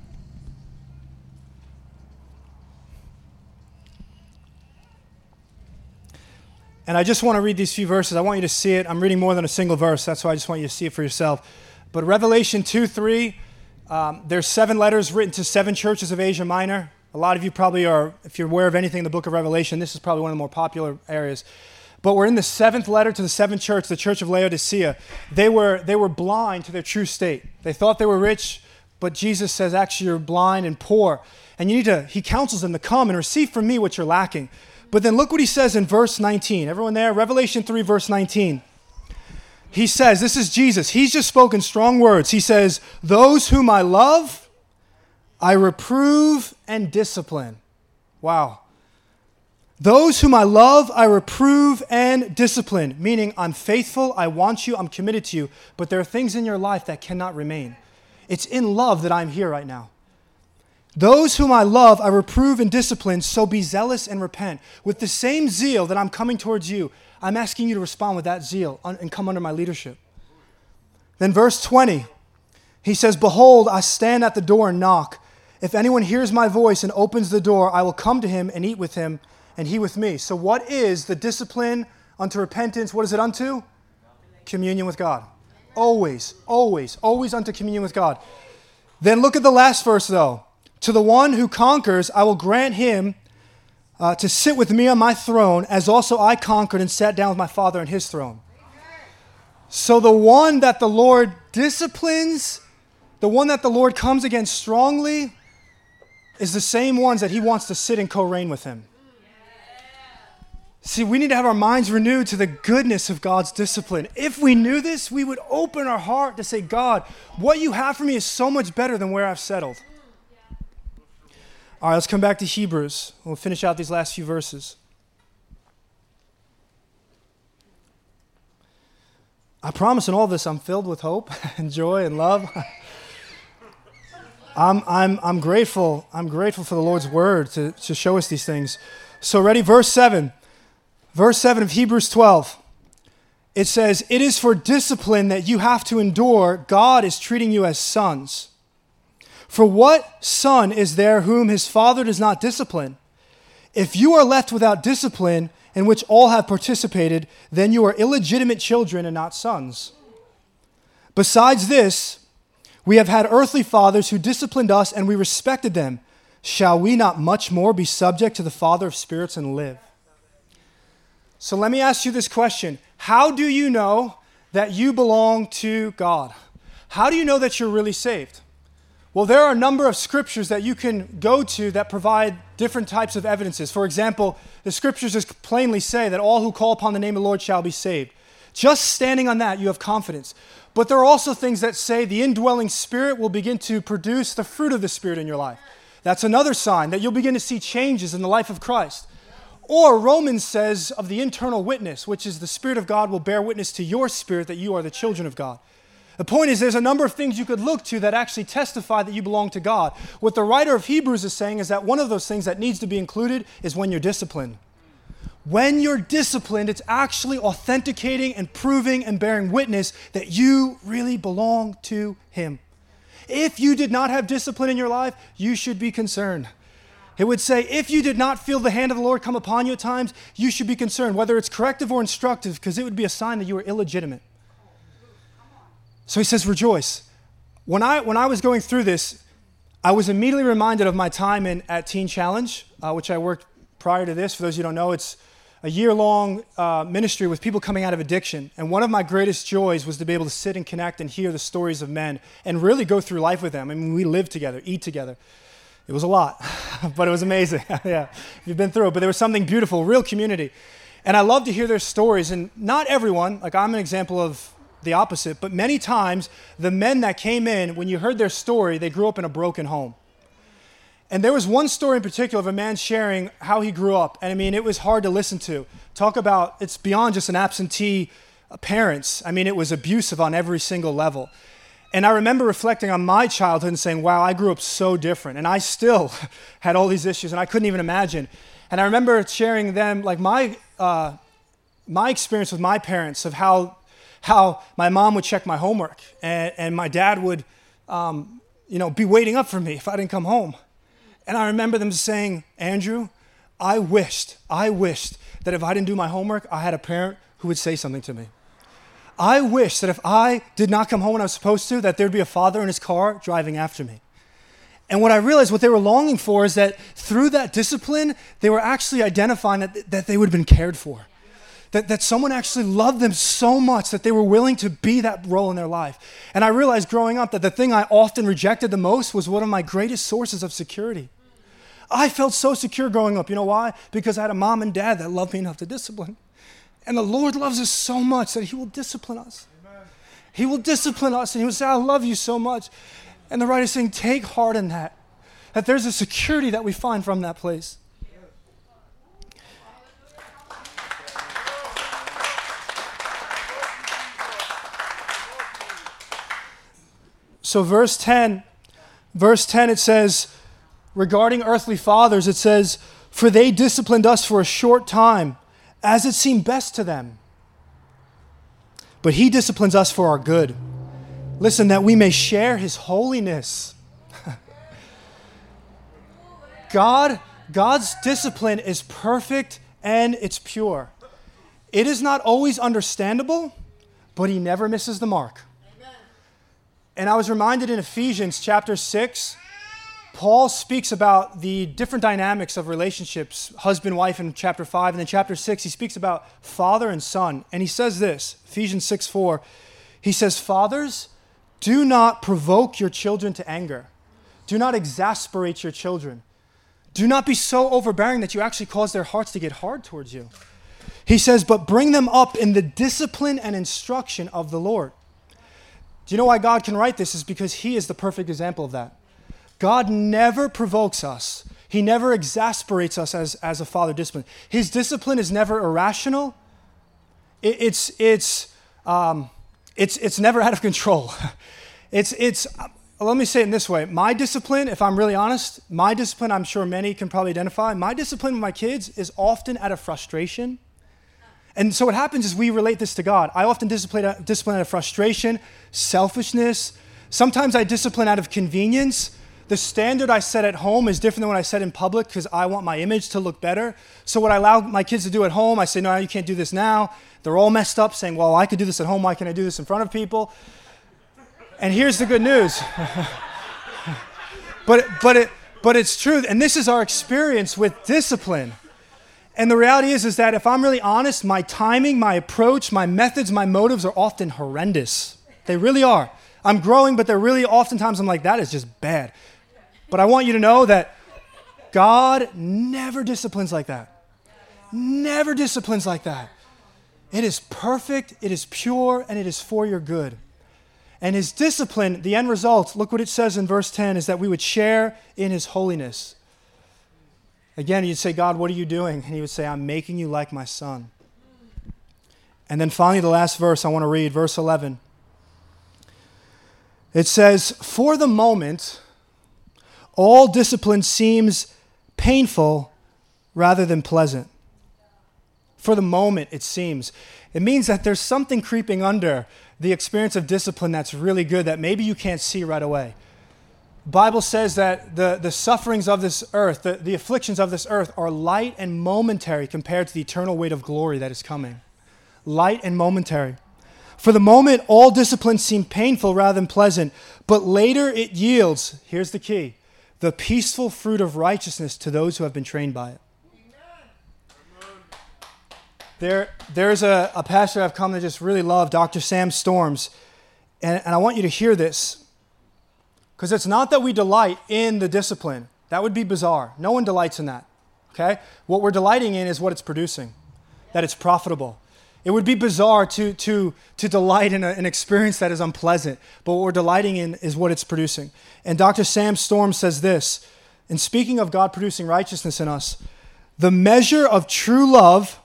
And I just want to read these few verses. I want you to see it. I'm reading more than a single verse. That's why I just want you to see it for yourself. But Revelation 2 3, um, there's seven letters written to seven churches of Asia Minor. A lot of you probably are, if you're aware of anything in the book of Revelation, this is probably one of the more popular areas. But we're in the seventh letter to the seventh church, the church of Laodicea. They were, they were blind to their true state. They thought they were rich, but Jesus says, actually, you're blind and poor. And you need to, he counsels them to come and receive from me what you're lacking. But then look what he says in verse 19. Everyone there? Revelation 3, verse 19. He says, This is Jesus. He's just spoken strong words. He says, Those whom I love, I reprove and discipline. Wow. Those whom I love, I reprove and discipline, meaning I'm faithful, I want you, I'm committed to you, but there are things in your life that cannot remain. It's in love that I'm here right now. Those whom I love, I reprove and discipline, so be zealous and repent. With the same zeal that I'm coming towards you, I'm asking you to respond with that zeal and come under my leadership. Then, verse 20, he says, Behold, I stand at the door and knock. If anyone hears my voice and opens the door, I will come to him and eat with him, and he with me. So, what is the discipline unto repentance? What is it unto? Communion with God. Always, always, always unto communion with God. Then look at the last verse, though To the one who conquers, I will grant him uh, to sit with me on my throne, as also I conquered and sat down with my Father on his throne. So the one that the Lord disciplines, the one that the Lord comes against strongly, is the same ones that he wants to sit and co reign with him. See, we need to have our minds renewed to the goodness of God's discipline. If we knew this, we would open our heart to say, God, what you have for me is so much better than where I've settled. All right, let's come back to Hebrews. We'll finish out these last few verses. I promise in all this, I'm filled with hope and joy and love. I'm, I'm, I'm grateful. I'm grateful for the Lord's word to, to show us these things. So, ready? Verse 7. Verse 7 of Hebrews 12, it says, It is for discipline that you have to endure. God is treating you as sons. For what son is there whom his father does not discipline? If you are left without discipline, in which all have participated, then you are illegitimate children and not sons. Besides this, we have had earthly fathers who disciplined us and we respected them. Shall we not much more be subject to the Father of spirits and live? So let me ask you this question How do you know that you belong to God? How do you know that you're really saved? Well, there are a number of scriptures that you can go to that provide different types of evidences. For example, the scriptures just plainly say that all who call upon the name of the Lord shall be saved. Just standing on that, you have confidence. But there are also things that say the indwelling spirit will begin to produce the fruit of the spirit in your life. That's another sign that you'll begin to see changes in the life of Christ. Or Romans says of the internal witness, which is the Spirit of God will bear witness to your spirit that you are the children of God. The point is, there's a number of things you could look to that actually testify that you belong to God. What the writer of Hebrews is saying is that one of those things that needs to be included is when you're disciplined. When you're disciplined, it's actually authenticating and proving and bearing witness that you really belong to Him. If you did not have discipline in your life, you should be concerned. It would say, if you did not feel the hand of the Lord come upon you at times, you should be concerned, whether it's corrective or instructive, because it would be a sign that you are illegitimate. So he says, rejoice. When I, when I was going through this, I was immediately reminded of my time in, at Teen Challenge, uh, which I worked prior to this. For those of you don't know, it's a year long uh, ministry with people coming out of addiction. And one of my greatest joys was to be able to sit and connect and hear the stories of men and really go through life with them. I mean, we lived together, eat together. It was a lot, but it was amazing. yeah, you've been through it. But there was something beautiful, real community. And I love to hear their stories. And not everyone, like I'm an example of the opposite, but many times the men that came in, when you heard their story, they grew up in a broken home. And there was one story in particular of a man sharing how he grew up. And I mean, it was hard to listen to. Talk about it's beyond just an absentee parents. I mean, it was abusive on every single level. And I remember reflecting on my childhood and saying, wow, I grew up so different. And I still had all these issues and I couldn't even imagine. And I remember sharing them, like my, uh, my experience with my parents of how, how my mom would check my homework and, and my dad would, um, you know, be waiting up for me if I didn't come home. And I remember them saying, Andrew, I wished, I wished that if I didn't do my homework, I had a parent who would say something to me. I wish that if I did not come home when I was supposed to, that there'd be a father in his car driving after me. And what I realized, what they were longing for, is that through that discipline, they were actually identifying that, that they would have been cared for. That, that someone actually loved them so much that they were willing to be that role in their life. And I realized growing up that the thing I often rejected the most was one of my greatest sources of security. I felt so secure growing up. You know why? Because I had a mom and dad that loved me enough to discipline. And the Lord loves us so much that He will discipline us. Amen. He will discipline us and He will say, I love you so much. And the writer is saying, take heart in that, that there's a security that we find from that place. So, verse 10, verse 10, it says, regarding earthly fathers, it says, For they disciplined us for a short time as it seemed best to them. But he disciplines us for our good. Listen, that we may share his holiness. God, God's discipline is perfect and it's pure. It is not always understandable, but he never misses the mark. And I was reminded in Ephesians chapter 6 Paul speaks about the different dynamics of relationships, husband, wife, in chapter 5. And then chapter 6, he speaks about father and son. And he says this Ephesians 6 4. He says, Fathers, do not provoke your children to anger, do not exasperate your children. Do not be so overbearing that you actually cause their hearts to get hard towards you. He says, But bring them up in the discipline and instruction of the Lord. Do you know why God can write this? Is because He is the perfect example of that. God never provokes us. He never exasperates us as, as a father discipline. His discipline is never irrational. It, it's, it's, um, it's, it's never out of control. it's, it's, let me say it in this way. My discipline, if I'm really honest, my discipline, I'm sure many can probably identify, my discipline with my kids is often out of frustration. And so what happens is we relate this to God. I often discipline, discipline out of frustration, selfishness. Sometimes I discipline out of convenience the standard I set at home is different than what I set in public because I want my image to look better. So, what I allow my kids to do at home, I say, no, you can't do this now. They're all messed up, saying, well, I could do this at home. Why can't I do this in front of people? And here's the good news. but, but, it, but it's true. And this is our experience with discipline. And the reality is, is that if I'm really honest, my timing, my approach, my methods, my motives are often horrendous. They really are. I'm growing, but they're really oftentimes I'm like, that is just bad. But I want you to know that God never disciplines like that. Never disciplines like that. It is perfect, it is pure, and it is for your good. And his discipline, the end result, look what it says in verse 10, is that we would share in his holiness. Again, you'd say, God, what are you doing? And he would say, I'm making you like my son. And then finally, the last verse I want to read, verse 11. It says, For the moment, all discipline seems painful rather than pleasant. For the moment, it seems. It means that there's something creeping under the experience of discipline that's really good that maybe you can't see right away. Bible says that the, the sufferings of this earth, the, the afflictions of this earth, are light and momentary compared to the eternal weight of glory that is coming. Light and momentary. For the moment, all disciplines seem painful rather than pleasant, but later it yields, here's the key, the peaceful fruit of righteousness to those who have been trained by it. There, there's a, a pastor I've come to just really love, Dr. Sam Storms, and, and I want you to hear this because it's not that we delight in the discipline. That would be bizarre. No one delights in that. Okay? What we're delighting in is what it's producing, that it's profitable. It would be bizarre to, to, to delight in a, an experience that is unpleasant, but what we're delighting in is what it's producing. And Dr. Sam Storms says this in speaking of God producing righteousness in us, the measure of true love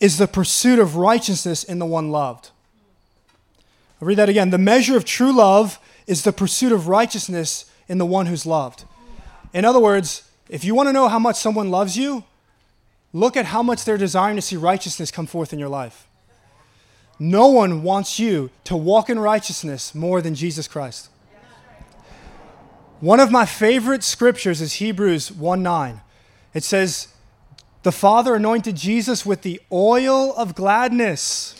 is the pursuit of righteousness in the one loved. I'll read that again. The measure of true love is the pursuit of righteousness in the one who's loved. In other words, if you want to know how much someone loves you, look at how much they're desiring to see righteousness come forth in your life. No one wants you to walk in righteousness more than Jesus Christ. One of my favorite scriptures is Hebrews 1 9. It says, The Father anointed Jesus with the oil of gladness.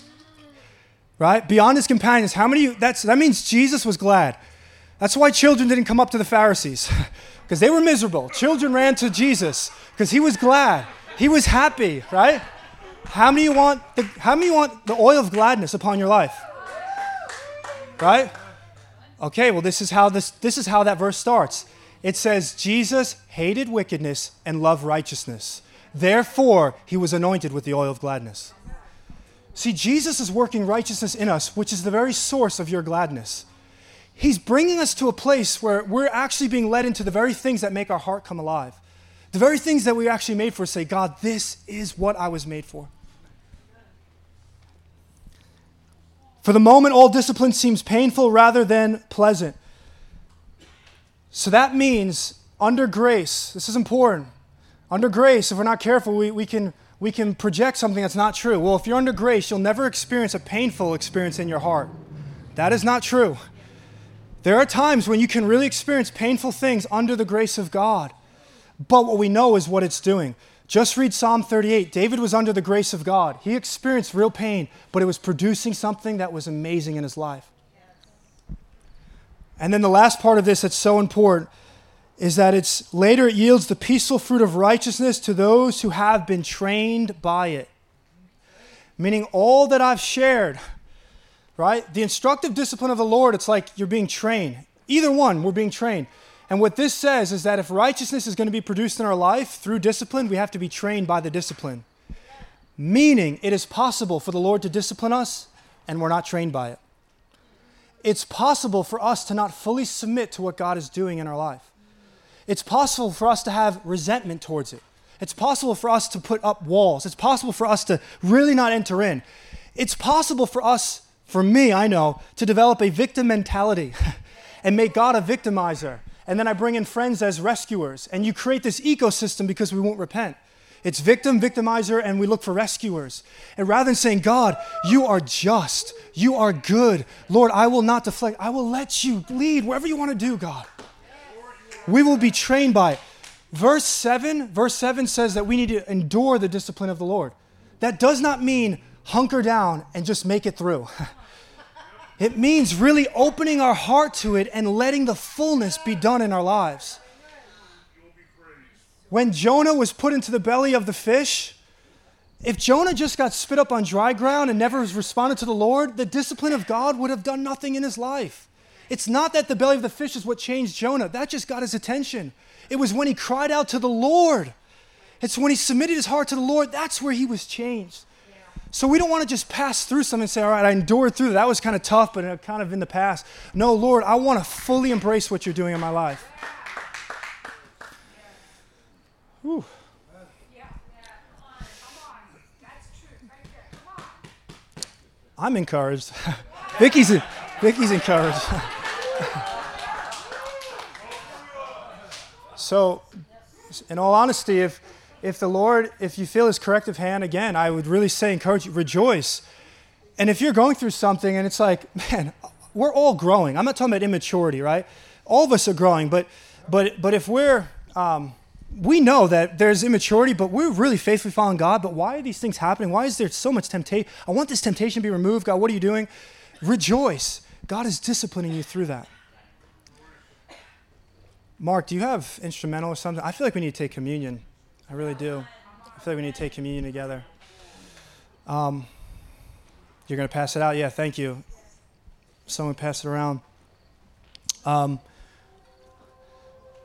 Right? Beyond his companions. How many that's that means Jesus was glad. That's why children didn't come up to the Pharisees. Because they were miserable. Children ran to Jesus because he was glad. He was happy, right? How many want the, how many want the oil of gladness upon your life? Right? Okay, well this is how this this is how that verse starts. It says Jesus hated wickedness and loved righteousness. Therefore, he was anointed with the oil of gladness. See, Jesus is working righteousness in us, which is the very source of your gladness. He's bringing us to a place where we're actually being led into the very things that make our heart come alive. The very things that we actually made for say, God, this is what I was made for. For the moment, all discipline seems painful rather than pleasant. So that means under grace, this is important. Under grace, if we're not careful, we, we, can, we can project something that's not true. Well, if you're under grace, you'll never experience a painful experience in your heart. That is not true. There are times when you can really experience painful things under the grace of God. But what we know is what it's doing. Just read Psalm 38. David was under the grace of God. He experienced real pain, but it was producing something that was amazing in his life. And then the last part of this that's so important is that it's later it yields the peaceful fruit of righteousness to those who have been trained by it. Meaning all that I've shared, right? The instructive discipline of the Lord, it's like you're being trained. Either one, we're being trained. And what this says is that if righteousness is going to be produced in our life through discipline, we have to be trained by the discipline. Meaning, it is possible for the Lord to discipline us and we're not trained by it. It's possible for us to not fully submit to what God is doing in our life. It's possible for us to have resentment towards it. It's possible for us to put up walls. It's possible for us to really not enter in. It's possible for us, for me, I know, to develop a victim mentality and make God a victimizer. And then I bring in friends as rescuers. And you create this ecosystem because we won't repent. It's victim, victimizer, and we look for rescuers. And rather than saying, God, you are just, you are good, Lord, I will not deflect, I will let you lead wherever you want to do, God. We will be trained by it. Verse 7, verse 7 says that we need to endure the discipline of the Lord. That does not mean hunker down and just make it through. it means really opening our heart to it and letting the fullness be done in our lives. When Jonah was put into the belly of the fish, if Jonah just got spit up on dry ground and never responded to the Lord, the discipline of God would have done nothing in his life. It's not that the belly of the fish is what changed Jonah, that just got his attention. It was when he cried out to the Lord. It's when he submitted his heart to the Lord, that's where he was changed. So we don't want to just pass through something and say, all right, I endured through that. That was kind of tough, but uh, kind of in the past. No, Lord, I want to fully embrace what you're doing in my life. Whew. I'm encouraged. Vicky's, Vicky's encouraged. so, in all honesty, if, if the Lord, if you feel his corrective hand again, I would really say, encourage you, rejoice. And if you're going through something and it's like, man, we're all growing. I'm not talking about immaturity, right? All of us are growing, but, but, but if we're, um, we know that there's immaturity, but we're really faithfully following God. But why are these things happening? Why is there so much temptation? I want this temptation to be removed. God, what are you doing? Rejoice. God is disciplining you through that. Mark, do you have instrumental or something? I feel like we need to take communion. I really do. I feel like we need to take communion together. Um, you're going to pass it out? Yeah, thank you. Someone pass it around. Um,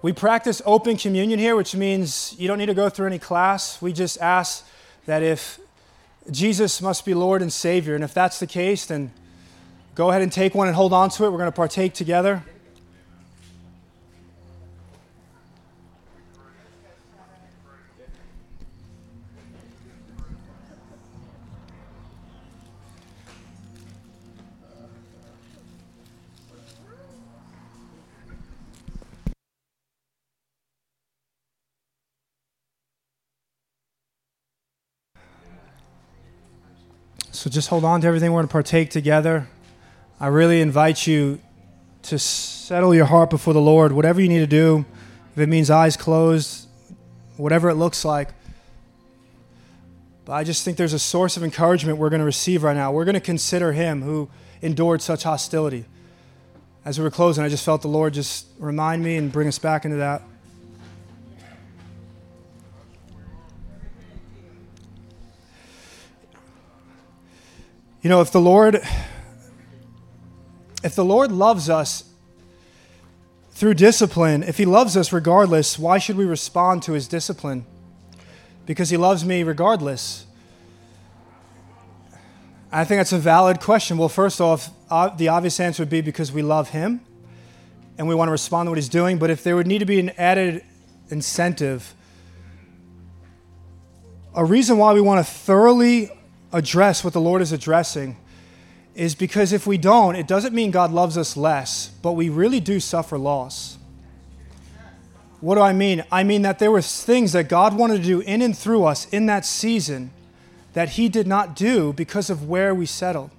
we practice open communion here, which means you don't need to go through any class. We just ask that if Jesus must be Lord and Savior, and if that's the case, then go ahead and take one and hold on to it. We're going to partake together. So just hold on to everything. We're going to partake together. I really invite you to settle your heart before the Lord, whatever you need to do. If it means eyes closed, whatever it looks like. But I just think there's a source of encouragement we're going to receive right now. We're going to consider Him who endured such hostility. As we were closing, I just felt the Lord just remind me and bring us back into that. You know, if the Lord if the Lord loves us through discipline, if he loves us regardless, why should we respond to his discipline? Because he loves me regardless. I think that's a valid question. Well, first off, the obvious answer would be because we love him and we want to respond to what he's doing. But if there would need to be an added incentive, a reason why we want to thoroughly address what the Lord is addressing is because if we don't, it doesn't mean God loves us less, but we really do suffer loss. What do I mean? I mean that there were things that God wanted to do in and through us in that season that He did not do because of where we settled.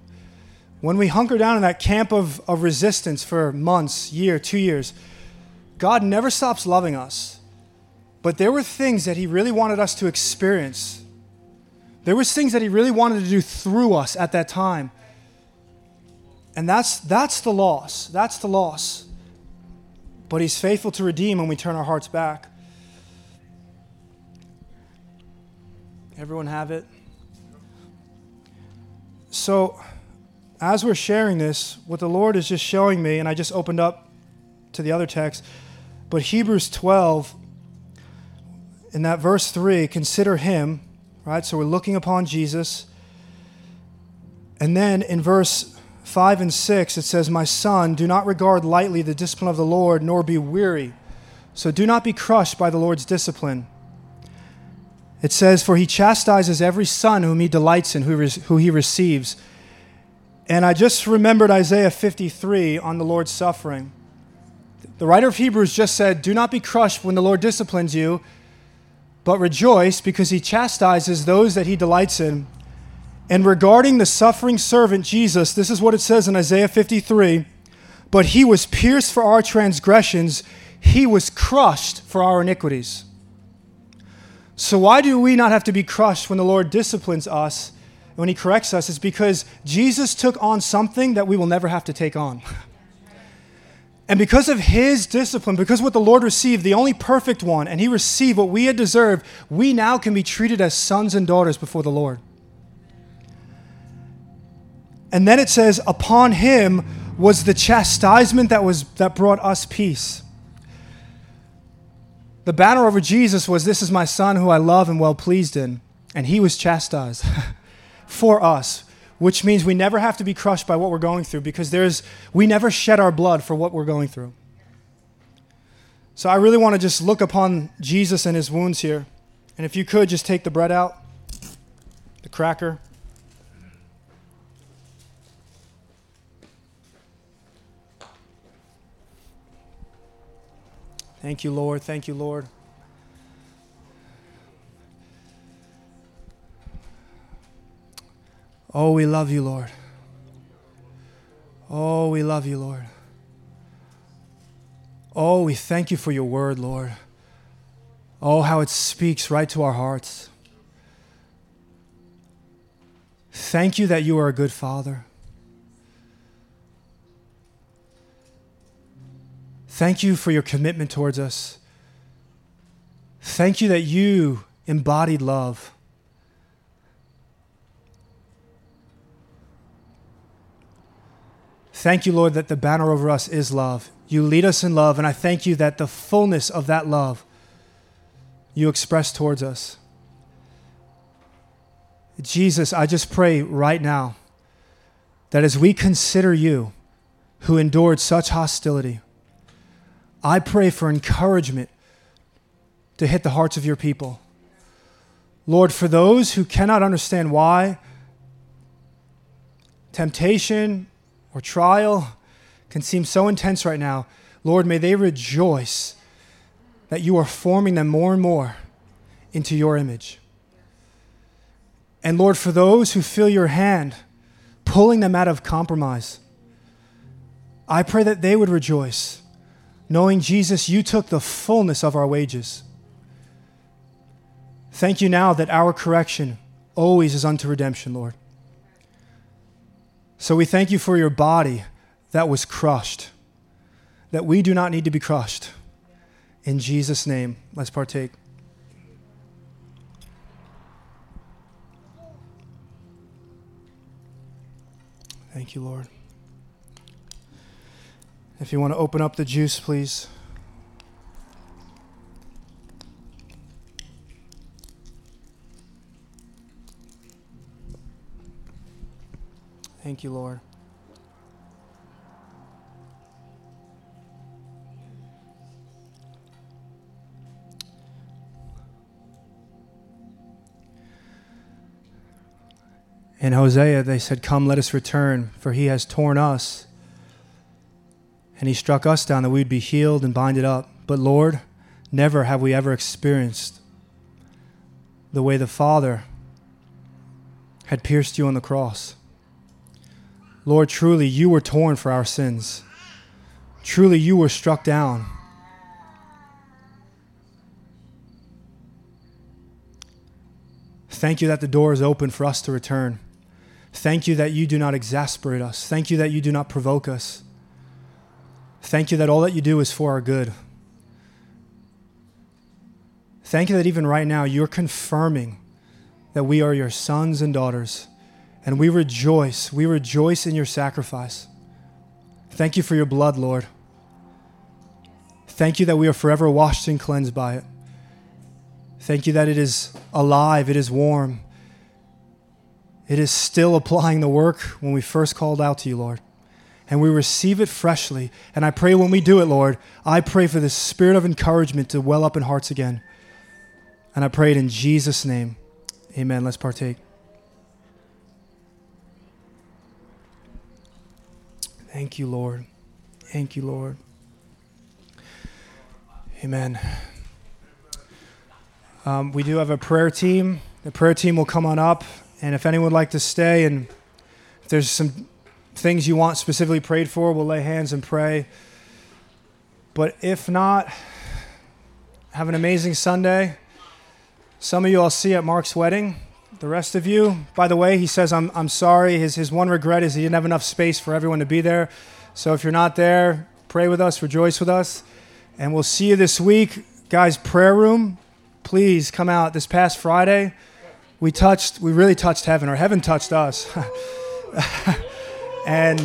When we hunker down in that camp of, of resistance for months, year, two years, God never stops loving us. But there were things that He really wanted us to experience there was things that he really wanted to do through us at that time. And that's that's the loss. That's the loss. but He's faithful to redeem when we turn our hearts back. Everyone have it? So, as we're sharing this, what the Lord is just showing me, and I just opened up to the other text, but Hebrews 12, in that verse 3, consider Him, right? So we're looking upon Jesus. And then in verse 5 and 6, it says, My son, do not regard lightly the discipline of the Lord, nor be weary. So do not be crushed by the Lord's discipline. It says, For he chastises every son whom he delights in, who, re- who he receives. And I just remembered Isaiah 53 on the Lord's suffering. The writer of Hebrews just said, Do not be crushed when the Lord disciplines you, but rejoice because he chastises those that he delights in. And regarding the suffering servant Jesus, this is what it says in Isaiah 53 But he was pierced for our transgressions, he was crushed for our iniquities. So, why do we not have to be crushed when the Lord disciplines us, when He corrects us? It's because Jesus took on something that we will never have to take on. And because of His discipline, because what the Lord received, the only perfect one, and He received what we had deserved, we now can be treated as sons and daughters before the Lord. And then it says, Upon Him was the chastisement that, was, that brought us peace. The banner over Jesus was, This is my son who I love and well pleased in. And he was chastised for us, which means we never have to be crushed by what we're going through because there's, we never shed our blood for what we're going through. So I really want to just look upon Jesus and his wounds here. And if you could, just take the bread out, the cracker. Thank you, Lord. Thank you, Lord. Oh, we love you, Lord. Oh, we love you, Lord. Oh, we thank you for your word, Lord. Oh, how it speaks right to our hearts. Thank you that you are a good father. Thank you for your commitment towards us. Thank you that you embodied love. Thank you, Lord, that the banner over us is love. You lead us in love, and I thank you that the fullness of that love you express towards us. Jesus, I just pray right now that as we consider you, who endured such hostility, I pray for encouragement to hit the hearts of your people. Lord, for those who cannot understand why temptation or trial can seem so intense right now, Lord, may they rejoice that you are forming them more and more into your image. And Lord, for those who feel your hand pulling them out of compromise, I pray that they would rejoice knowing Jesus, you took the fullness of our wages. Thank you now that our correction always is unto redemption, Lord. So we thank you for your body that was crushed, that we do not need to be crushed. In Jesus' name, let's partake. Thank you, Lord. If you want to open up the juice, please. Thank you, Lord. In Hosea, they said, Come, let us return, for he has torn us and he struck us down that we'd be healed and binded up. But Lord, never have we ever experienced the way the Father had pierced you on the cross. Lord, truly you were torn for our sins. Truly you were struck down. Thank you that the door is open for us to return. Thank you that you do not exasperate us. Thank you that you do not provoke us. Thank you that all that you do is for our good. Thank you that even right now you're confirming that we are your sons and daughters. And we rejoice. We rejoice in your sacrifice. Thank you for your blood, Lord. Thank you that we are forever washed and cleansed by it. Thank you that it is alive, it is warm, it is still applying the work when we first called out to you, Lord. And we receive it freshly. And I pray when we do it, Lord, I pray for the spirit of encouragement to well up in hearts again. And I pray it in Jesus' name. Amen. Let's partake. Thank you, Lord. Thank you, Lord. Amen. Um, we do have a prayer team. The prayer team will come on up. And if anyone would like to stay and if there's some things you want specifically prayed for, we'll lay hands and pray. But if not, have an amazing Sunday. Some of you I'll see at Mark's wedding. The rest of you, by the way, he says, I'm, I'm sorry. His, his one regret is he didn't have enough space for everyone to be there. So if you're not there, pray with us, rejoice with us. And we'll see you this week. Guys, prayer room, please come out. This past Friday, we touched, we really touched heaven, or heaven touched us. and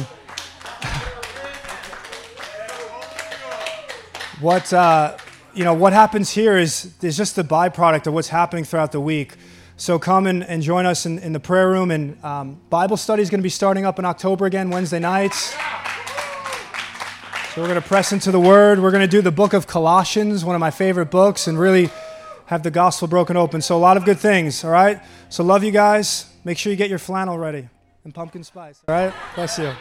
what, uh, you know, what happens here is, is just the byproduct of what's happening throughout the week. So come and, and join us in, in the prayer room. And um, Bible study is going to be starting up in October again, Wednesday nights. So we're going to press into the Word. We're going to do the book of Colossians, one of my favorite books, and really have the gospel broken open. So a lot of good things, all right? So love you guys. Make sure you get your flannel ready and pumpkin spice, all right? Bless you.